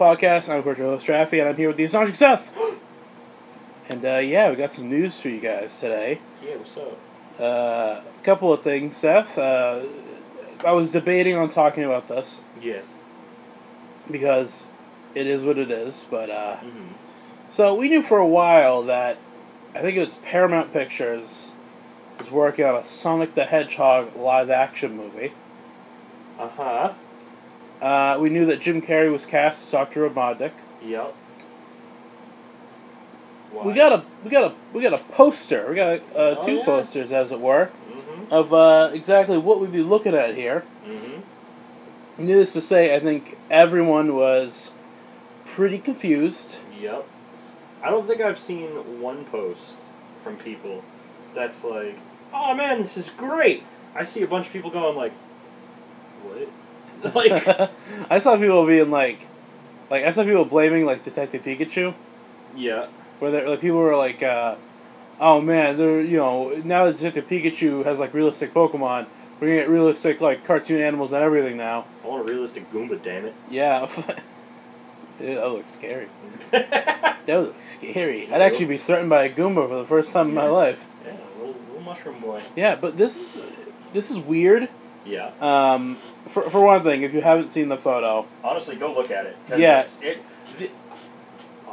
welcome to the podcast. I'm of course your host and I'm here with the astonishing Seth. and uh, yeah, we got some news for you guys today. Yeah, what's up? Uh, a couple of things, Seth. Uh, I was debating on talking about this Yeah. because it is what it is. But uh, Mm-hmm. so we knew for a while that I think it was Paramount Pictures was working on a Sonic the Hedgehog live action movie. We knew that Jim Carrey was cast as Dr. Robotnik. Yep. We got a we got a we got a poster. We got uh, Oh, two yeah. posters, as it were, Mm-hmm. of uh, exactly what we'd be looking at here. Mm-hmm. Needless to say, I think everyone was pretty confused. Yep. I don't think I've seen one post from people that's like, "Oh man, this is great." I see a bunch of people going like, "What?" like, I saw people being like, like I saw people blaming like Detective Pikachu, yeah. where they like people were like, uh, "Oh man, they're you know now that Detective Pikachu has like realistic Pokemon, we're gonna get realistic like cartoon animals and everything now." I want a realistic Goomba, damn it. Yeah, Ew, that looks scary. That would look scary. I'd actually be threatened by a Goomba for the first time in my life. Yeah. little, little mushroom boy. Yeah, but this this is weird. Yeah. Um, for for one thing, if you haven't seen the photo, Honestly, go look at it. Yeah. It, the,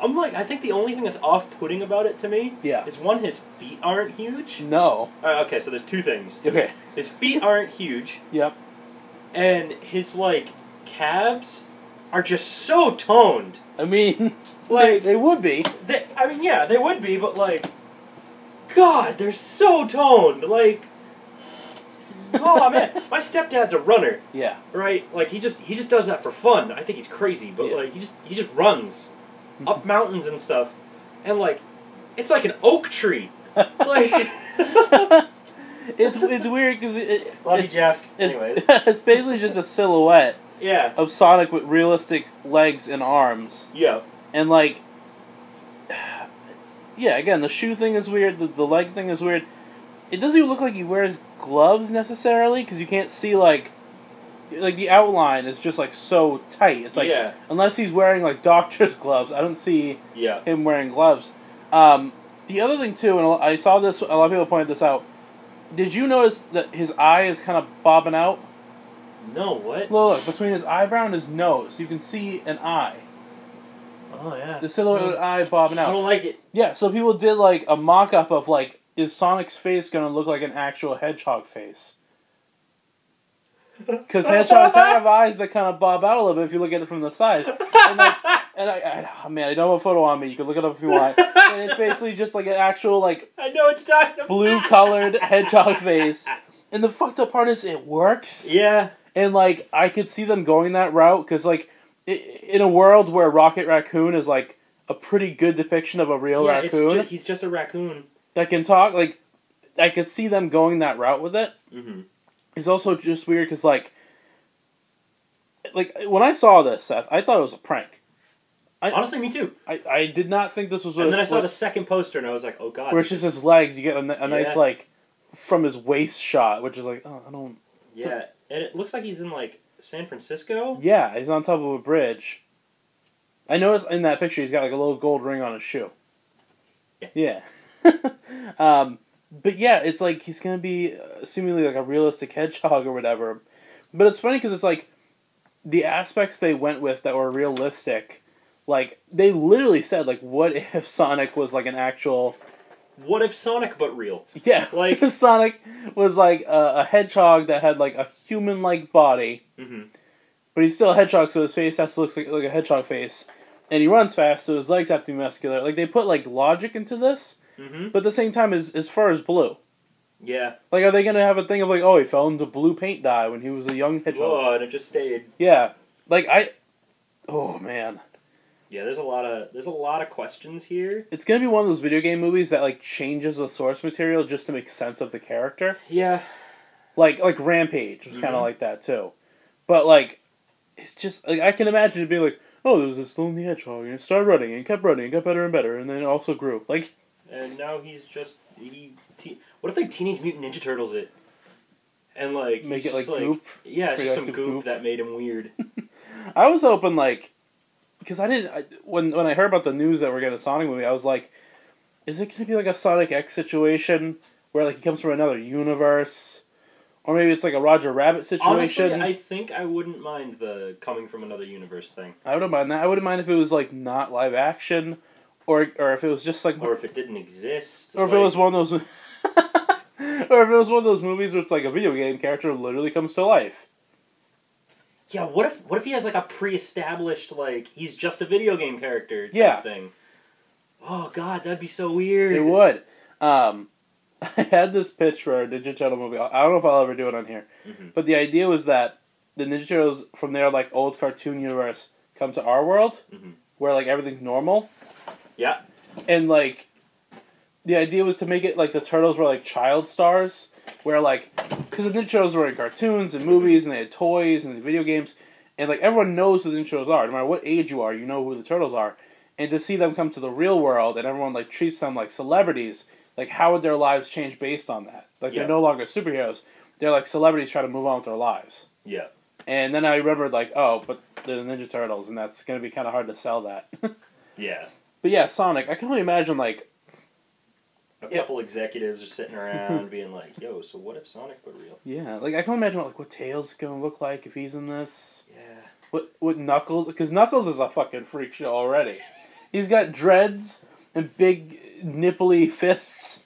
I'm like, I think the only thing that's off-putting about it to me yeah, is one, his feet aren't huge. no, Uh, okay, so there's two things. okay, His feet aren't huge, yep, and his like calves are just so toned. I mean, Like they would be. they, I mean, yeah, they would be, but like, God, they're so toned. Like, oh man, my stepdad's a runner, Yeah, right? Like he just he just does that for fun. I think he's crazy, but Yeah. like he just he just runs up mountains and stuff, and like, it's like an oak tree. Like, it's it's weird because it, it, love you, it's, Jeff. it's, Anyways, it's basically just a silhouette yeah, of Sonic with realistic legs and arms, yeah, and like, yeah, again, the shoe thing is weird. The, the leg thing is weird. It doesn't even look like he wears gloves necessarily because you can't see like, like the outline is just like so tight. It's like yeah, unless he's wearing like doctor's gloves, I don't see yeah. him wearing gloves. Um, the other thing too, and I saw this. A lot of people pointed this out. Did you notice that his eye is kind of bobbing out? No, what? Look, look between his eyebrow and his nose, you can see an eye. Oh yeah. The silhouette of an eye bobbing out. I don't like it. Yeah, so people did like a mock up of like, is Sonic's face gonna look like an actual hedgehog face? Because hedgehogs have eyes that kind of bob out a little bit if you look at it from the side. And, like, and I, I, oh, man, I don't have a photo on me. You can look it up if you want. And it's basically just like an actual like I know what you're talking about. blue colored hedgehog face. And the fucked up part is it works. Yeah. And like I could see them going that route because like i- in a world where Rocket Raccoon is like a pretty good depiction of a real yeah, raccoon ju- he's just a raccoon. That can talk, like I could see them going that route with it. Mm-hmm. It's also just weird because like like when I saw this, Seth, I thought it was a prank. I- Honestly, me too. I, I did not think this was. What, And then I saw what- the second poster, and I was like, "Oh God!" where it's just his legs. You get a, a nice Yeah. like from his waist shot, which is like oh I don't. yeah, and it looks like he's in like San Francisco. Yeah, he's on top of a bridge. I noticed in that picture he's got like a little gold ring on his shoe. Yeah. um, but yeah, it's like he's gonna be uh, seemingly like a realistic hedgehog or whatever. But it's funny because it's like the aspects they went with that were realistic. Like they literally said, like, what if Sonic was like an actual? What if Sonic but real? Yeah, Like- Sonic was like a, a hedgehog that had like a human-like body, Mm-hmm. but he's still a hedgehog, so his face has to look like, like a hedgehog face. And he runs fast, so his legs have to be muscular. Like they put like logic into this, Mm-hmm. but at the same time, his his fur is blue. Yeah. Like, are they gonna have a thing of like, oh, he fell into blue paint dye when he was a young hedgehog? Oh, and it just stayed. Yeah, like I, oh man, Yeah, there's a lot of there's a lot of questions here. it's gonna be one of those video game movies that like changes the source material just to make sense of the character. Yeah. Like like Rampage was kind of like that too, but like, it's just like I can imagine it being like, oh, there was this lonely hedgehog and it started running and kept running and got better and better and then it also grew. Like, And now he's just he. Te- what if they Teenage Mutant Ninja Turtles it? And like make it like just, goop. Yeah, it's just some goop, goop. that made him weird. I was hoping like, because I didn't I, when when I heard about the news that we're getting a Sonic movie, I was like, is it gonna be like a Sonic X situation where like he comes from another universe, or maybe it's like a Roger Rabbit situation? Honestly, I think I wouldn't mind the coming from another universe thing, I wouldn't mind that. I wouldn't mind if it was like not live action, or or if it was just like, or if it didn't exist, or if it was one of those, or if it was one of those movies where it's like a video game character literally comes to life. Yeah, what if what if he has like a pre-established like he's just a video game character type Yeah. thing? Oh god, that'd be so weird. It would. Um, I had this pitch for a Ninja Turtle movie. I don't know if I'll ever do it on here, Mhm. but the idea was that the Ninja Turtles from their like old cartoon universe come to our world, Mhm. where like everything's normal. Yeah. And like, the idea was to make it like the turtles were like child stars, where like, because the Ninja Turtles were in cartoons and movies and they had toys and video games, and like everyone knows who the Ninja Turtles are. No matter what age you are, you know who the turtles are. And to see them come to the real world and everyone like treats them like celebrities, like how would their lives change based on that? Like Yeah. they're no longer superheroes; they're like celebrities trying to move on with their lives. Yeah. And then I remembered like, oh, but they're the Ninja Turtles, and that's gonna be kind of hard to sell that. Yeah. But yeah, Sonic. I can only imagine like A Yeah. couple executives are sitting around being like, "Yo, so what if Sonic were real?" Yeah, like I can imagine like what Tails is gonna look like if he's in this. Yeah. What what Knuckles? Because Knuckles is a fucking freak show already. He's got dreads and big nipply fists,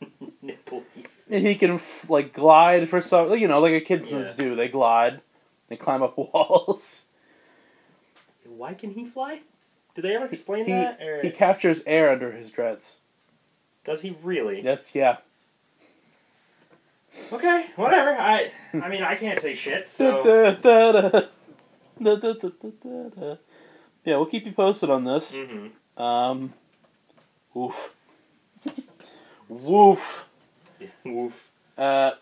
Nipple. and he can f- like glide for some. You know, like a kids Yeah. do. They glide, they climb up walls. Why can he fly? Did they ever explain He that? Or he captures air under his dreads. does he really? That's yeah. Okay, whatever. I I mean, I can't say shit. So da, da, da. Da, da, da, da, da, da. Yeah, we'll keep you posted on this. Mm-hmm. Um, woof. Woof. Woof. Uh,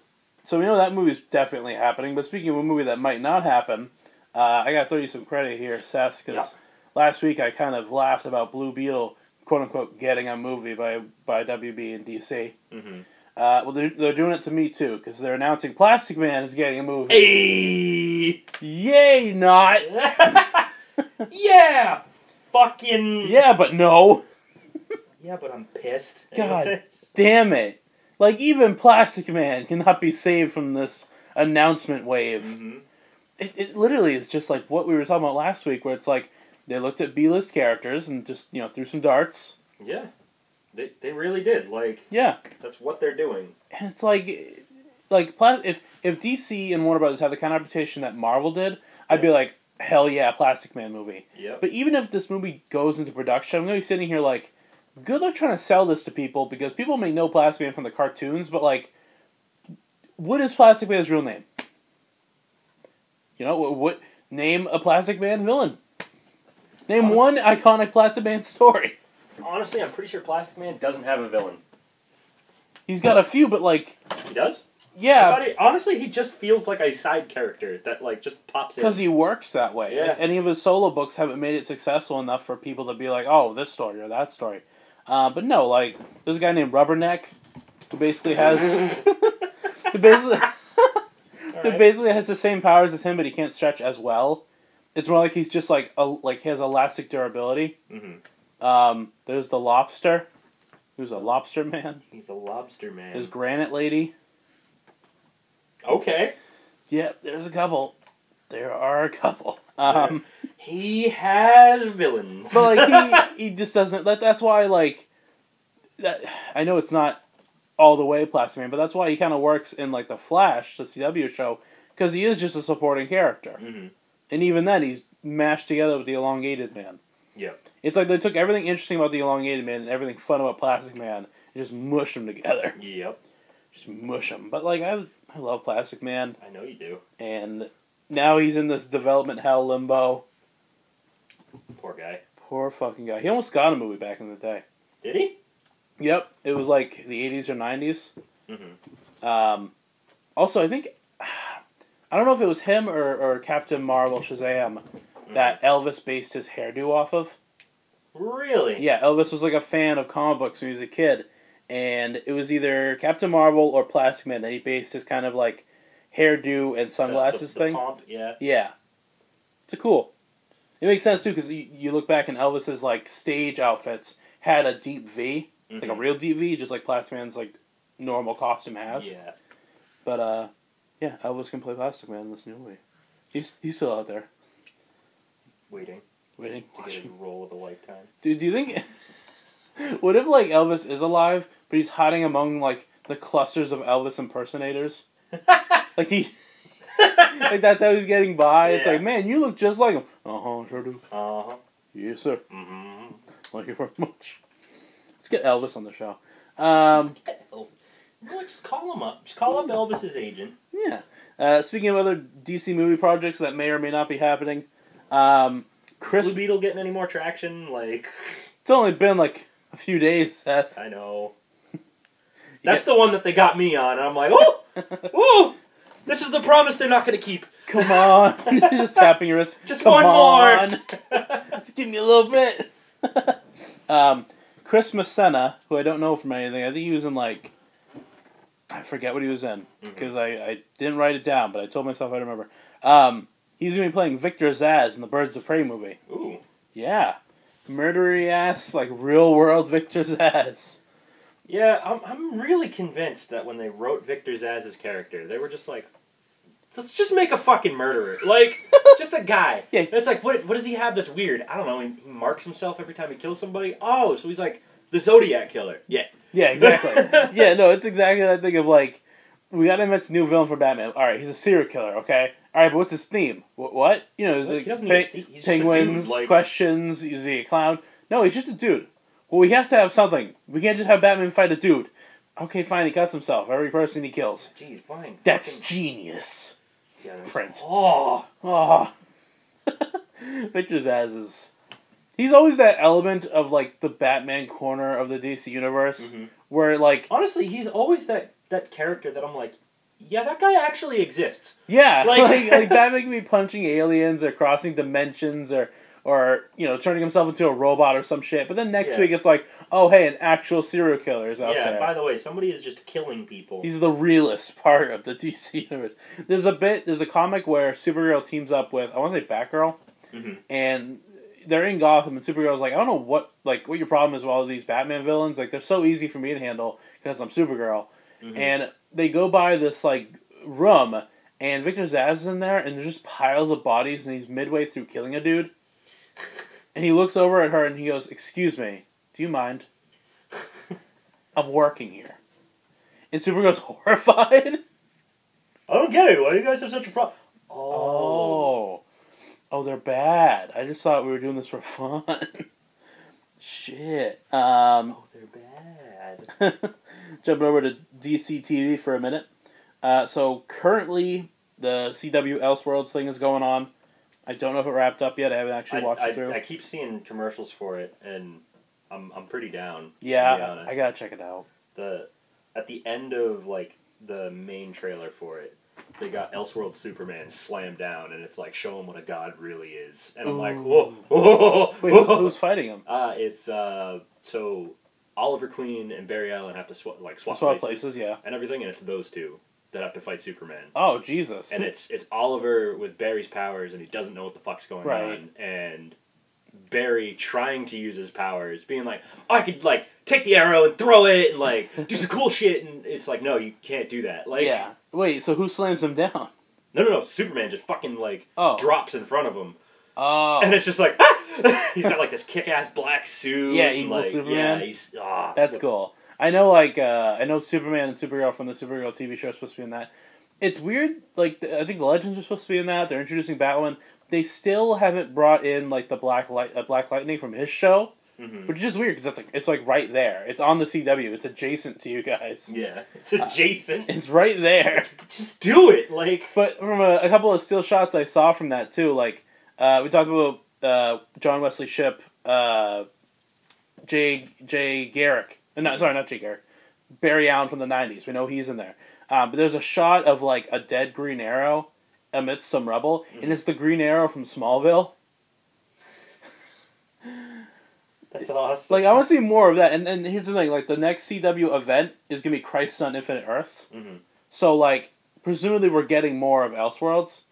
so we know that movie's definitely happening. But speaking of a movie that might not happen, uh, I got to throw you some credit here, Seth, because Yeah. Last week I kind of laughed about Blue Beetle, quote unquote, getting a movie by by WB and DC. hmm Uh, well, they're, they're doing it to me too, because they're announcing Plastic Man is getting a movie. Hey. Yay, not! yeah. Fucking. Yeah, but no. Yeah, but I'm pissed. God. Damn it! Like even Plastic Man cannot be saved from this announcement wave. Mhm. It, it literally is just like what we were talking about last week, where it's like they looked at B list characters and just you know threw some darts. Yeah. They, they really did. Like Yeah, that's what they're doing. and it's like like if if DC and Warner Brothers had the kind of reputation that Marvel did, I'd be like hell yeah, Plastic Man movie. Yep. But even if this movie goes into production, I'm gonna be sitting here like, good luck trying to sell this to people because people may know Plastic Man from the cartoons, but like, what is Plastic Man's real name? You know what? what name a Plastic Man villain? Name Honest- one iconic Plastic Man story. Honestly, I'm pretty sure Plastic Man doesn't have a villain. He's got a few, but like, He does. Yeah, he, honestly, he just feels like a side character that like just pops in. because he works that way. Yeah. Any of his solo books haven't made it successful enough for people to be like, oh, this story or that story. Uh, but no, like there's a guy named Rubberneck who basically has who basically who basically has the same powers as him, but he can't stretch as well. It's more like he's just like a, like he has elastic durability. Mhm. Um, there's the lobster, who's a lobster man. He's a lobster man. There's Granite Lady. okay. Yep, there's a couple. There are a couple. Um, He has villains. but like he he just doesn't. That that's why like that. I know it's not all the way Plastic Man, but that's why he kind of works in like the Flash, the CW show, because he is just a supporting character. hmm And even then, he's mashed together with the Elongated Man. Yeah. It's like they took everything interesting about the Elongated Man and everything fun about Plastic Man and just mushed them together. Yep. Just mush them. But like I, I love Plastic Man, I know you do. and now he's in this development hell limbo. Poor guy. Poor fucking guy. He almost got a movie back in the day. Did he? Yep, it was like the '80s or '90s. Mm-hmm. Um, also, I think I don't know if it was him or, or Captain Marvel Shazam that Elvis based his hairdo off of. Really? Yeah, Elvis was like a fan of comic books when he was a kid, and it was either Captain Marvel or Plastic Man that he based his kind of like hairdo and sunglasses the, the thing. pomp, yeah. Yeah, it's a cool. It makes sense too because you, you look back and Elvis's like stage outfits had a deep V, like a Mhm. real deep V, just like Plastic Man's like normal costume has. Yeah. But uh, yeah, Elvis can play Plastic Man in this new movie. He's he's still out there Waiting waiting, to get a role of a lifetime. Dude, do you think? what if like Elvis is alive, but he's hiding among like the clusters of Elvis impersonators? like he, like that's how he's getting by. It's like, man, you look just like him. Uh huh, sure do. Uh huh. Yes, sir. Mm-hmm. Thank you very much. Let's get Elvis on the show. Um, No, just call him up. Just call up Elvis's agent. Yeah. Uh, speaking of other DC movie projects that may or may not be happening, um, Chris. Blue Beetle getting any more traction? Like, It's only been like a few days, Seth. I know. That's the one that they got me on, and I'm like, oh, oh, this is the promise they're not going to keep. Come on, just tapping your wrist. Just Come one on. more. Just give me a little bit. um, Chris Messina, who I don't know from anything, I think he was in like, I forget what he was in Mm-hmm. because I, I didn't write it down, but I told myself I'd remember. Um, he's gonna be playing Victor Zsasz in the Birds of Prey movie. Ooh, Yeah, murdery ass like real world Victor Zsasz. yeah. I'm, I'm really convinced that when they wrote Victor Zsasz's character, they were just like, let's just make a fucking murderer, like just a guy. Yeah. It's like, what what does he have that's weird? I don't know. He, he marks himself every time he kills somebody. Oh, so he's like the Zodiac killer. Yeah. Yeah, exactly. yeah, no, it's exactly that thing of like, we gotta invent a new villain for Batman. All right, he's a serial killer. Okay, all right, but what's his theme? What? what? You know, is it he pe- need a. He's just dude, penguins, like- questions? Is he a clown? No, he's just a dude. Well, he has to have something. We can't just have Batman fight a dude. Okay, fine. He cuts himself. Every person he kills. Jeez, fine. That's fucking- genius. yeah, print. Oh. Oh, Victor Zsasz is. He's always that element of like the Batman corner of the DC universe, Mhm. where like Honestly, he's always that that character that I'm like, yeah, that guy actually exists. Yeah, like Like- like, that making me punching aliens or crossing dimensions or or you know turning himself into a robot or some shit. But then next Yeah. week it's like, oh hey, an actual serial killer is out yeah. there. Yeah by the way, somebody is just killing people. He's the realest part of the DC universe. There's a bit, there's a comic where Supergirl teams up with I want to say Batgirl, Mhm. and they're in Gotham, and Supergirl's like, I don't know what like what your problem is with all of these Batman villains. Like they're so easy for me to handle because I'm Supergirl. Mhm. And they go by this like room, and Victor Zsasz is in there, and there's just piles of bodies, and he's midway through killing a dude. And he looks over at her and he goes, "Excuse me, do you mind? I'm working here." And Supergirl's horrified. I don't get it. Why do you guys have such a problem? Oh. Oh, they're bad. I just thought we were doing this for fun. Shit. Um, Oh, they're bad. jumping over to DC TV for a minute. Uh, so currently, the CW Elseworlds thing is going on. I don't know if it wrapped up yet. I haven't actually I, watched I, it through. I keep seeing commercials for it, and I'm I'm pretty down. to be yeah. I gotta check it out. the at the end of like the main trailer for it, they got Elseworld Superman slammed down, and it's like showing what a god really is, and I'm like, whoa, whoa, Wait, whoa. who's fighting him? Uh, it's uh, so Oliver Queen and Barry Allen have to swap like swap, Swap places, places, yeah. and everything, and it's those two that have to fight Superman. Oh Jesus! And it's it's Oliver with Barry's powers, and he doesn't know what the fuck's going Right. on, and Barry trying to use his powers, being like, I could like take the arrow and throw it, and like do some cool shit, and it's like, no, you can't do that. Like, yeah. Wait, so who slams him down? no, no, no, Superman just fucking like Oh. drops in front of him, Oh. and it's just like, ah! he's got like this kick-ass black suit. Yeah, and, evil like, Superman. Yeah, he's ah, That's cool. I know, like, uh, I know Superman and Supergirl from the Supergirl TV show are supposed to be in that. It's weird. Like, th- I think the Legends are supposed to be in that. They're introducing Batwoman. They still haven't brought in like the Black Light, uh, Black Lightning from his show, Mhm. which is just weird because that's like it's like right there. It's on the CW. It's adjacent to you guys. Yeah, it's adjacent. It's right there. just do it, like. But from a, a couple of still shots I saw from that too, like uh, we talked about uh, John Wesley Shipp, uh, Jay Jay Garrick. uh, No, sorry, not Jay Garrick. Barry Allen from the '90s. We know he's in there. Um, but there's a shot of like a dead Green Arrow amidst some rubble, and it's the Green Arrow from Smallville. That's awesome. Like I want to see more of that. And and here's the thing: like the next CW event is gonna be Crisis on Infinite Earths. Mhm. So like presumably we're getting more of Elseworlds,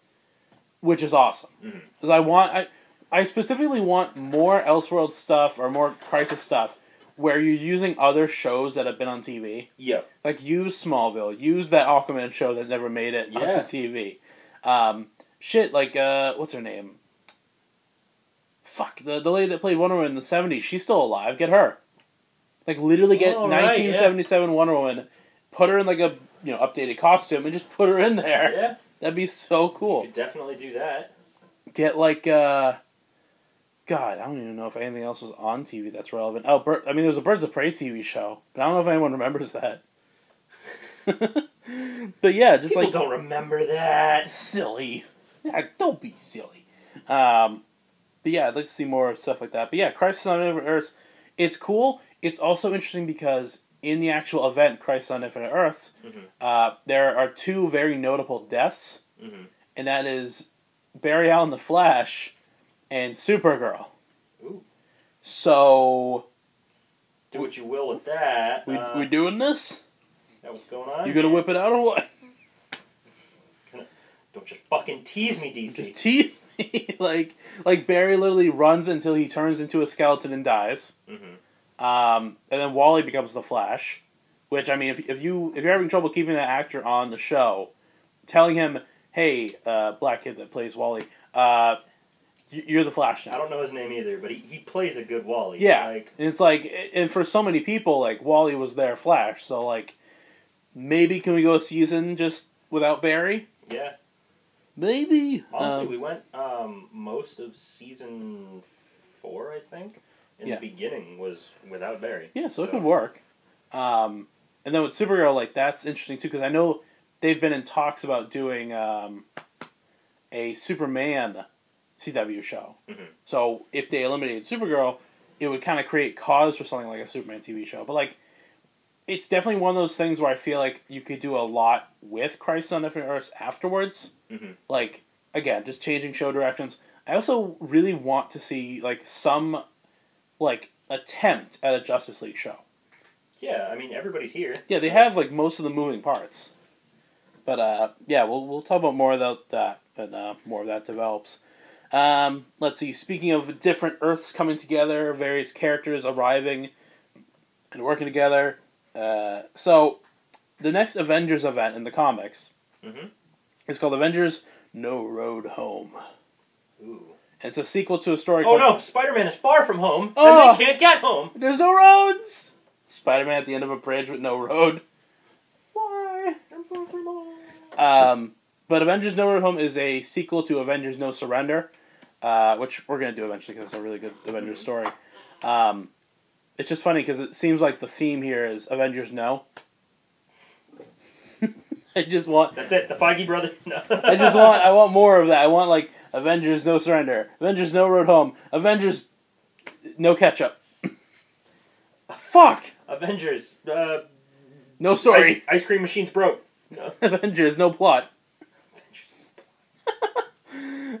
which is awesome. Because I want I I specifically want more Elseworld stuff or more Crisis stuff where you're using other shows that have been on TV. Yeah. Like use Smallville, use that Aquaman show that never made it onto TV. Um, shit, like uh, what's her name? Fuck the the lady that played Wonder Woman in the seventies. She's still alive. Get her. Like literally get Oh, right, yeah. nineteen seventy seven Wonder Woman, put her in like a you know updated costume and just put her in there. Yeah. That'd be so You cool. could definitely do that. Get like uh, God, I don't even know if anything else was on TV that's relevant. Oh, Bir- I mean, there was a Birds of Prey TV show, but I don't know if anyone remembers that. but yeah, just like People like don't remember that. silly. Yeah, don't be silly. Um, but yeah, I'd like to see more stuff like that. But yeah, Crisis on Infinite Earths, it's cool. It's also interesting because in the actual event, Crisis on Infinite Earths, Mhm. uh, there are two very notable deaths, Mhm. and that is Barry Allen the Flash and Supergirl. Ooh. So Do what you will with that. we uh, we doing this? that what's going on? You gonna whip it out or what? Don't just fucking tease me, DC. Just tease like like Barry literally runs until he turns into a skeleton and dies. mm-hmm. Um, and then Wally becomes the Flash, which I mean, if, if you if you're having trouble keeping that actor on the show, telling him, "Hey, uh, black kid that plays Wally, uh, you're the Flash I don't know his name either, but he, he plays a good Wally. Yeah, Like, and it's like, and for so many people, like Wally was their Flash, so like, maybe can we go a season just without Barry? yeah. Maybe. Honestly, Um, we went um, most of season four, I think. In Yeah. the beginning was without Barry. Yeah, so it could work. Um, and then with Supergirl, like that's interesting too because I know they've been in talks about doing um, a Superman CW show. Mhm. So if they eliminated Supergirl, it would kind of create cause for something like a Superman TV show. But like, it's definitely one of those things where I feel like you could do a lot with Crisis on Infinite Earths afterwards. Mhm. Like again, just changing show directions. I also really want to see like some like attempt at a Justice League show. Yeah, I mean everybody's here. Yeah, they have like most of the moving parts. But uh, yeah, we'll we'll talk about more about that and uh, more of that develops. Um, let's see. Speaking of different Earths coming together, various characters arriving and working together. Uh, so the next Avengers event in the comics Mm-hmm. is called Avengers No Road Home. Ooh. It's a sequel to a story. Called Oh called no, Spider-Man is far from home, Oh. and they can't get home. There's no roads. Spider Man at the end of a bridge with no road. Why? I'm far from home. Um, but Avengers No Road Home is a sequel to Avengers No Surrender, uh, which we're gonna do eventually because it's a really good Avengers story. Um, it's just funny because it seems like the theme here is Avengers No. I just want, That's it. The Feige brother. No. I just want, I want more of that. I want like Avengers No Surrender, Avengers No Road Home, Avengers No Ketchup. Fuck. Avengers. Uh, No story. Ice, ice cream machines broke. No. Avengers, no plot.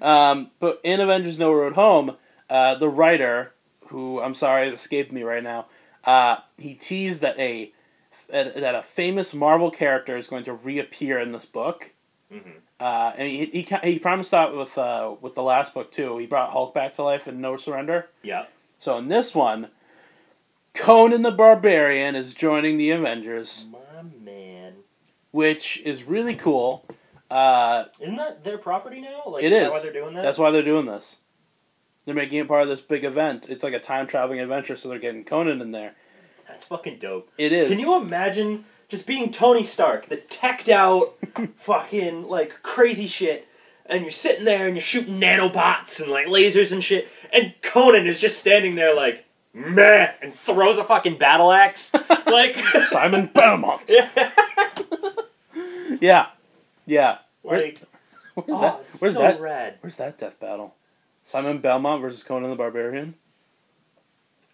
Um, but in Avengers No Road Home, uh, the writer, who I'm sorry it escaped me right now, uh, he teased that a that a famous Marvel character is going to reappear in this book. Mm-hmm. Uh, and he, he, he promised that with uh, with the last book too. He brought Hulk back to life in No Surrender. Yeah. So in this one, Conan the Barbarian is joining the Avengers, My man. which is really cool. Uh, Isn't that their property now? Like, It is. why they're doing that? That's why they're doing this. They're making it part of this big event. It's like a time traveling adventure, so they're getting Conan in there. That's fucking dope. It is. Can you imagine just being Tony Stark, the teched out, fucking like crazy shit, and you're sitting there and you're shooting nanobots and like lasers and shit, and Conan is just standing there like meh and throws a fucking battle axe, like Simon Belmont? yeah, Yeah, yeah. Where- like Where's oh, that? Where's so that? rad. Where's that death battle? Simon Belmont versus Conan the Barbarian.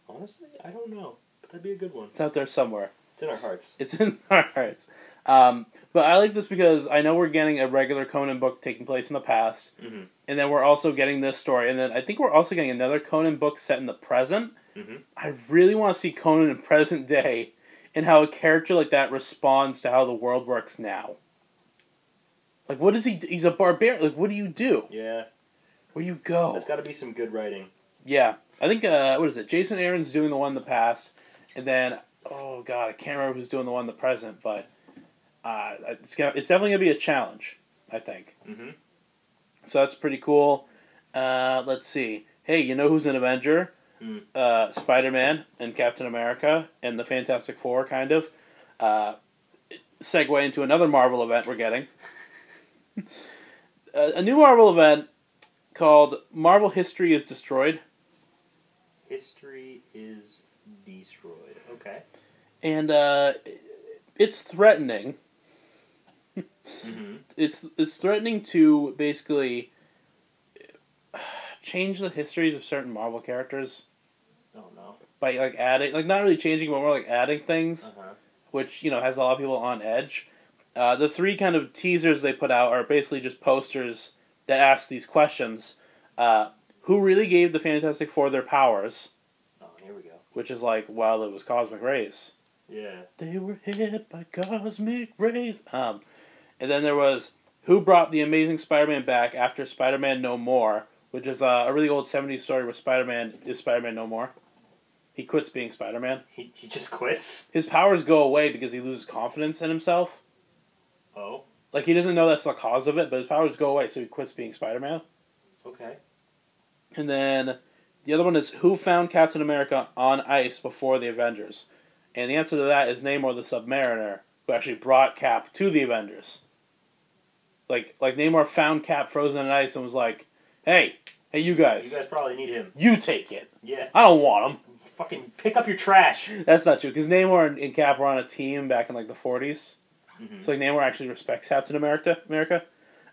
Honestly, I don't know, but that'd be a good one. It's out there somewhere. It's in our hearts. It's in our hearts. Um, but I like this because I know we're getting a regular Conan book taking place in the past, Mm-hmm. and then we're also getting this story, and then I think we're also getting another Conan book set in the present. Mhm. I really want to see Conan in present day, and how a character like that responds to how the world works now. Like, what does he? He's a barbarian. Like, what do you do? Yeah. Where you go? That's got to be some good writing. Yeah, I think uh, what is it? Jason Aaron's doing the one in the past, and then oh god, I can't remember who's doing the one in the present, but uh, it's gonna, it's definitely gonna be a challenge. I think. Mm-hmm. So that's pretty cool. Uh, let's see. Hey, you know who's an Avenger? Mm. Uh, Spider Man and Captain America and the Fantastic Four, kind of. Uh, segue into another Marvel event we're getting. a, a new Marvel event called Marvel History is Destroyed. History is destroyed. Okay. And uh, it's threatening. Mm-hmm. It's it's threatening to basically change the histories of certain Marvel characters Oh no. by like adding like not really changing but more like adding things Uh huh. which you know has a lot of people on edge uh, the three kind of teasers they put out are basically just posters that ask these questions uh, who really gave the fantastic four their powers Oh, here we go. which is like well it was cosmic rays Yeah. they were hit by cosmic rays um, and then there was who brought the amazing spider-man back after spider-man no more which is uh, a really old 70s story where spider-man is spider-man no more he quits being spider-man He, he just quits. his powers go away because he loses confidence in himself. Oh. Like he doesn't know that's the cause of it, but his powers go away, so he quits being Spider Man. Okay. And then the other one is who found Captain America on ice before the Avengers? And the answer to that is Namor the Submariner, who actually brought Cap to the Avengers. Like like Namor found Cap frozen in ice and was like, "Hey, hey, you guys, You guys, probably need him. you take it. Yeah. I don't want him." Fucking pick up your trash. That's not true because Namor and, and Cap were on a team back in like the 40s. Mhm. So like Namor actually respects Captain America. America,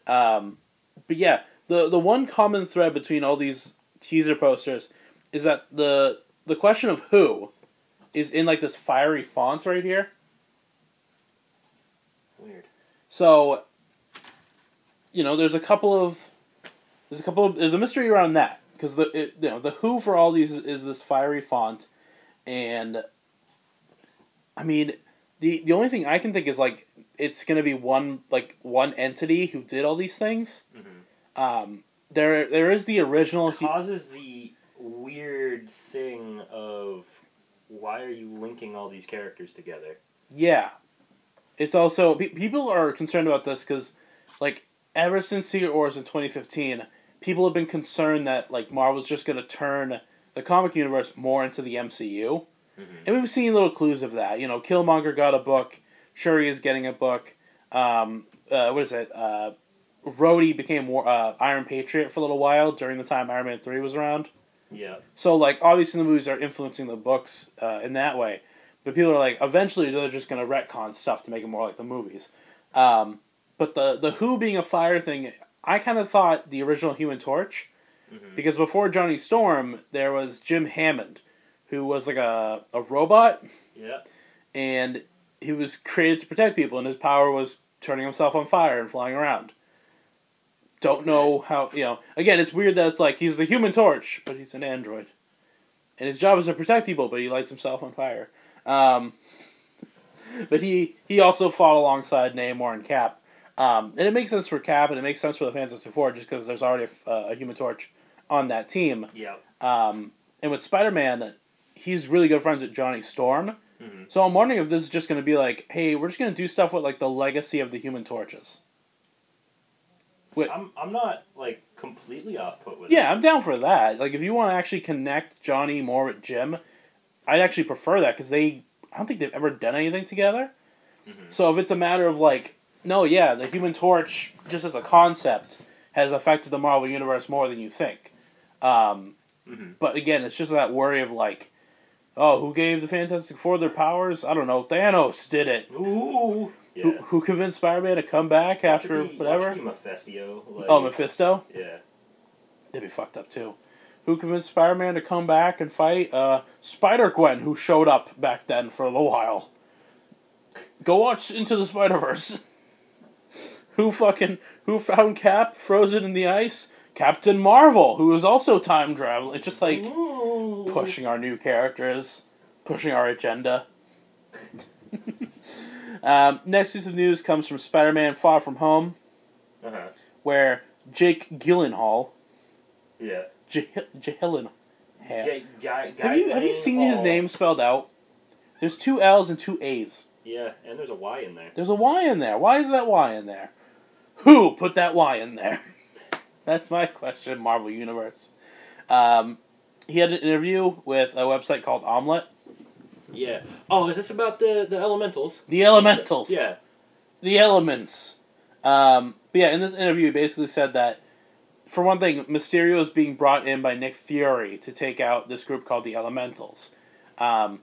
um, but yeah, the the one common thread between all these teaser posters is that the the question of who is in like this fiery font right here. Weird. So, you know, there's a couple of there's a couple of there's a mystery around that because the it, you know the who for all these is, is this fiery font, and I mean the the only thing I can think is like it's gonna be one like one entity who did all these things. Mhm. Um, there there is the original. hu- Causes the weird thing of why are you linking all these characters together? Yeah. It's also pe- people are concerned about this because, like, ever since Secret Wars in twenty fifteen, people have been concerned that like Marvel's just going to turn the comic universe more into the MCU, Mhm. and we've seen little clues of that. You know, Killmonger got a book, Shuri is getting a book. Um, uh, what is it? Uh, Rhodey became War, uh, Iron Patriot for a little while during the time Iron Man three was around. Yeah. So like obviously the movies are influencing the books uh, in that way, but people are like eventually they're just gonna retcon stuff to make it more like the movies. Um, but the the Who being a fire thing, I kind of thought the original Human Torch, Mhm. because before Johnny Storm there was Jim Hammond, who was like a a robot Yeah. and he was created to protect people and his power was turning himself on fire and flying around. Don't know how you know. Again, it's weird that it's like he's the Human Torch, but he's an android, and his job is to protect people, but he lights himself on fire. Um, but he he also fought alongside Namor and Cap, um, and it makes sense for Cap, and it makes sense for the Fantastic Four just because there's already a, uh, a Human Torch on that team. Yeah. Um, and with Spider Man, he's really good friends with Johnny Storm. Mhm. So I'm wondering if this is just going to be like, hey, we're just going to do stuff with like the legacy of the Human Torches. I'm I'm not like completely off put with Yeah, it. I'm down for that. Like, if you want to actually connect Johnny more with Jim, I'd actually prefer that because they, I don't think they've ever done anything together. Mhm. So if it's a matter of like, no, yeah, the Human Torch just as a concept has affected the Marvel universe more than you think. Um, Mhm. But again, it's just that worry of like, oh, who gave the Fantastic Four their powers? I don't know. Thanos did it. Ooh. Yeah. Who, who convinced Spider Man to come back Watch after be- whatever? Watch it be Mephisto. Like, Oh, Mephisto? Yeah. They'd be fucked up too. Who convinced Spider Man to come back and fight? Uh, Spider Gwen, who showed up back then for a little while. Go watch Into the Spider Verse. who fucking who found Cap frozen in the ice? Captain Marvel, who is also time travel. It's just like Ooh. pushing our new characters, pushing our agenda. um, next piece of news comes from Spider Man Far From Home, Uh-huh. where Jake Gyllenhaal Yeah. J- Gyllenhaal. J- Have you have you seen his name spelled out? There's two L's and two A's. Yeah, and there's a Y in there. There's a Y in there. Why is that Y in there? Who put that Y in there? That's my question, Marvel Universe. Um, he had an interview with a website called Omelete. Yeah. Oh, is this about the the elementals? The Elementals. Yeah. The Elements. Um, but yeah, in this interview, he basically said that, for one thing, Mysterio is being brought in by Nick Fury to take out this group called the Elementals. Um,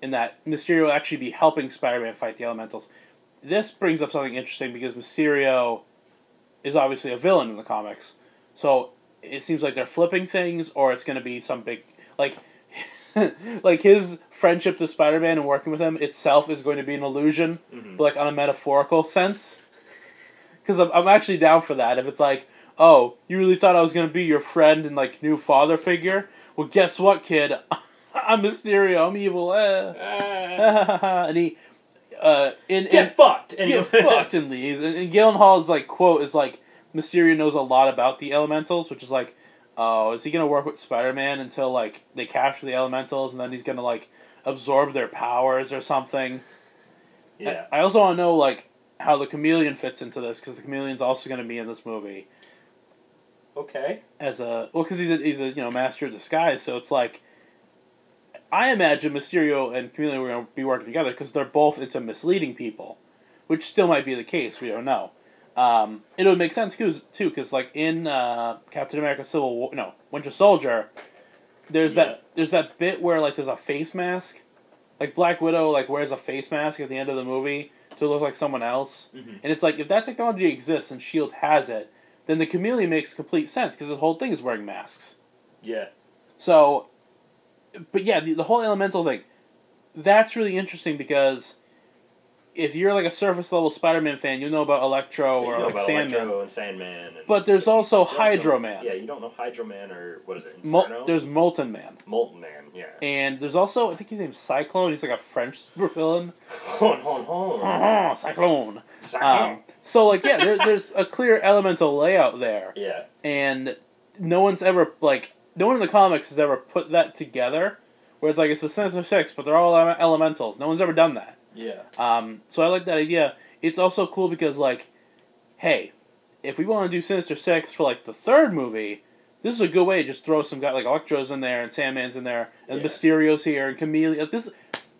and that Mysterio will actually be helping Spider Man fight the Elementals. This brings up something interesting because Mysterio is obviously a villain in the comics. So it seems like they're flipping things, or it's going to be some big. Like. like his friendship to Spider-Man and working with him itself is going to be an illusion, Mhm. but like on a metaphorical sense. Because I'm, I'm actually down for that. If it's like, oh, you really thought I was going to be your friend and like new father figure? Well, guess what, kid? I'm Mysterio. I'm evil. Eh. Ah. and he, uh, in, in get fucked. And get fucked and leaves. And, and Gyllenhaal's like quote is like Mysterio knows a lot about the elementals, which is like, oh, is he gonna work with Spider Man until like they capture the elementals and then he's gonna like absorb their powers or something? Yeah. I, I also want to know like how the chameleon fits into this because the chameleon's also gonna be in this movie Okay. as a well because he's a he's a you know master of disguise, so it's like. I imagine Mysterio and Chameleon were going to be working together because they're both into misleading people, which still might be the case. We don't know. Um, it would make sense too, too, because like in uh, Captain America: Civil War, no Winter Soldier, there's Yeah. that there's that bit where like there's a face mask, like Black Widow like wears a face mask at the end of the movie to look like someone else, Mhm. and it's like if that technology exists and Shield has it, then the Chameleon makes complete sense because the whole thing is wearing masks. Yeah. So, but yeah, the, the whole elemental thing, that's really interesting because if you're like a surface level Spider-Man fan, you know about Electro or like about Sandman. Electro and Sandman. And But there's also You know- Hydro Man. Yeah, you don't know Hydro Man or what is it? Mo- Inferno? there's Molten Man, Molten Man. Yeah. and there's also I think his name's Cyclone. He's like a French supervillain. Hon hon hon. Cyclone. Cyclone. Um, so like yeah, there, there's a clear elemental layout there, yeah. and no one's ever like no one in the comics has ever put that together, where it's like it's the Sinister Six, but they're all elementals. No one's ever done that. Yeah. Um, so I like that idea. It's also cool because like, hey, if we want to do Sinister Six for like the third movie, this is a good way to just throw some guy like Electro's in there and Sandman's in there and Yeah. Mysterio's here and Chameleon. This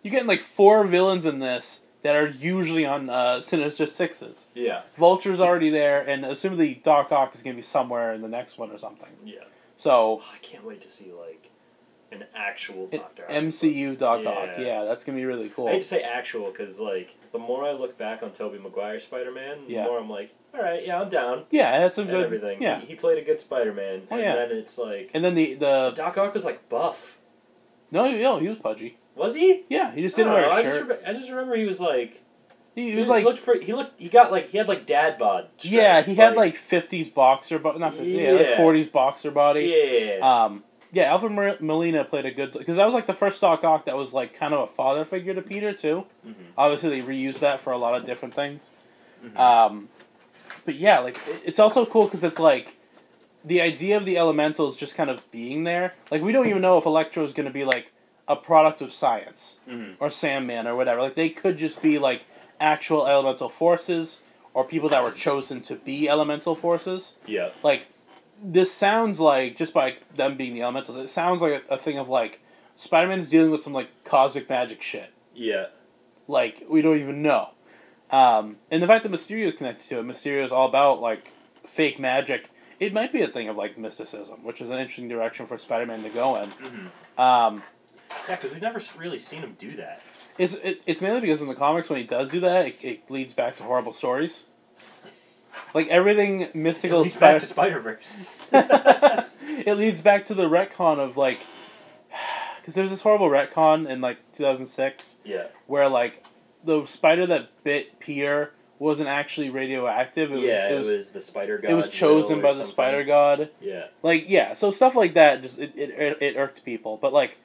you're getting like four villains in this that are usually on uh, Sinister Sixes. Yeah. Vulture's already there, and assumedly Doc Ock is gonna be somewhere in the next one or something. Yeah. So Oh, I can't wait to see like an actual an Doctor. Octopus. MCU Doc Ock, yeah, that's gonna be really cool. I hate to say actual because like the more I look back on Tobey Maguire Spider Man, the Yeah. more I'm like, all right, yeah, I'm down. yeah, that's a And good everything. Yeah, He, he played a good Spider Man. Oh, and yeah. then it's like and then the the Doc Ock was like buff. no, no, he was pudgy. Was he? Yeah, he just didn't don't wear a I just, shirt. re- I just remember he was like He, he was like, looked pretty. He looked. He got like he had like dad bod. yeah, strength, he had like fifties boxer, but not 50, yeah, like Yeah. forties boxer body. yeah. Um, yeah, Alfred Molina played a good because that was like the first Doc Ock that was like kind of a father figure to Peter too. Mhm. Obviously, they reused that for a lot of different things. Mhm. Um, but yeah, like it- it's also cool because it's like the idea of the elementals just kind of being there. Like we don't even know if Electro is going to be like a product of science Mhm. or Sandman or whatever. Like they could just be like actual elemental forces or people that were chosen to be elemental forces. Yeah. Like this sounds like just by them being the elementals, it sounds like a, a thing of like Spider Man's dealing with some like cosmic magic shit. Yeah. Like we don't even know. Um, and the fact that Mysterio is connected to it, Mysterio is all about like fake magic. It might be a thing of like mysticism, which is an interesting direction for Spider Man to go in. Mhm. Um, Yeah, because we've never really seen him do that. It's it, it's mainly because in the comics when he does do that, it, it leads back to horrible stories. Like everything mystical He's back to Spider, Spider Verse. it leads back to the retcon of like, because there's this horrible retcon in like 2006 yeah. where like the spider that bit Peter wasn't actually radioactive. It was, yeah. it was the Spider God. it was chosen by the spider god. Yeah. Like yeah, so stuff like that just it, it, it, it irked people. But like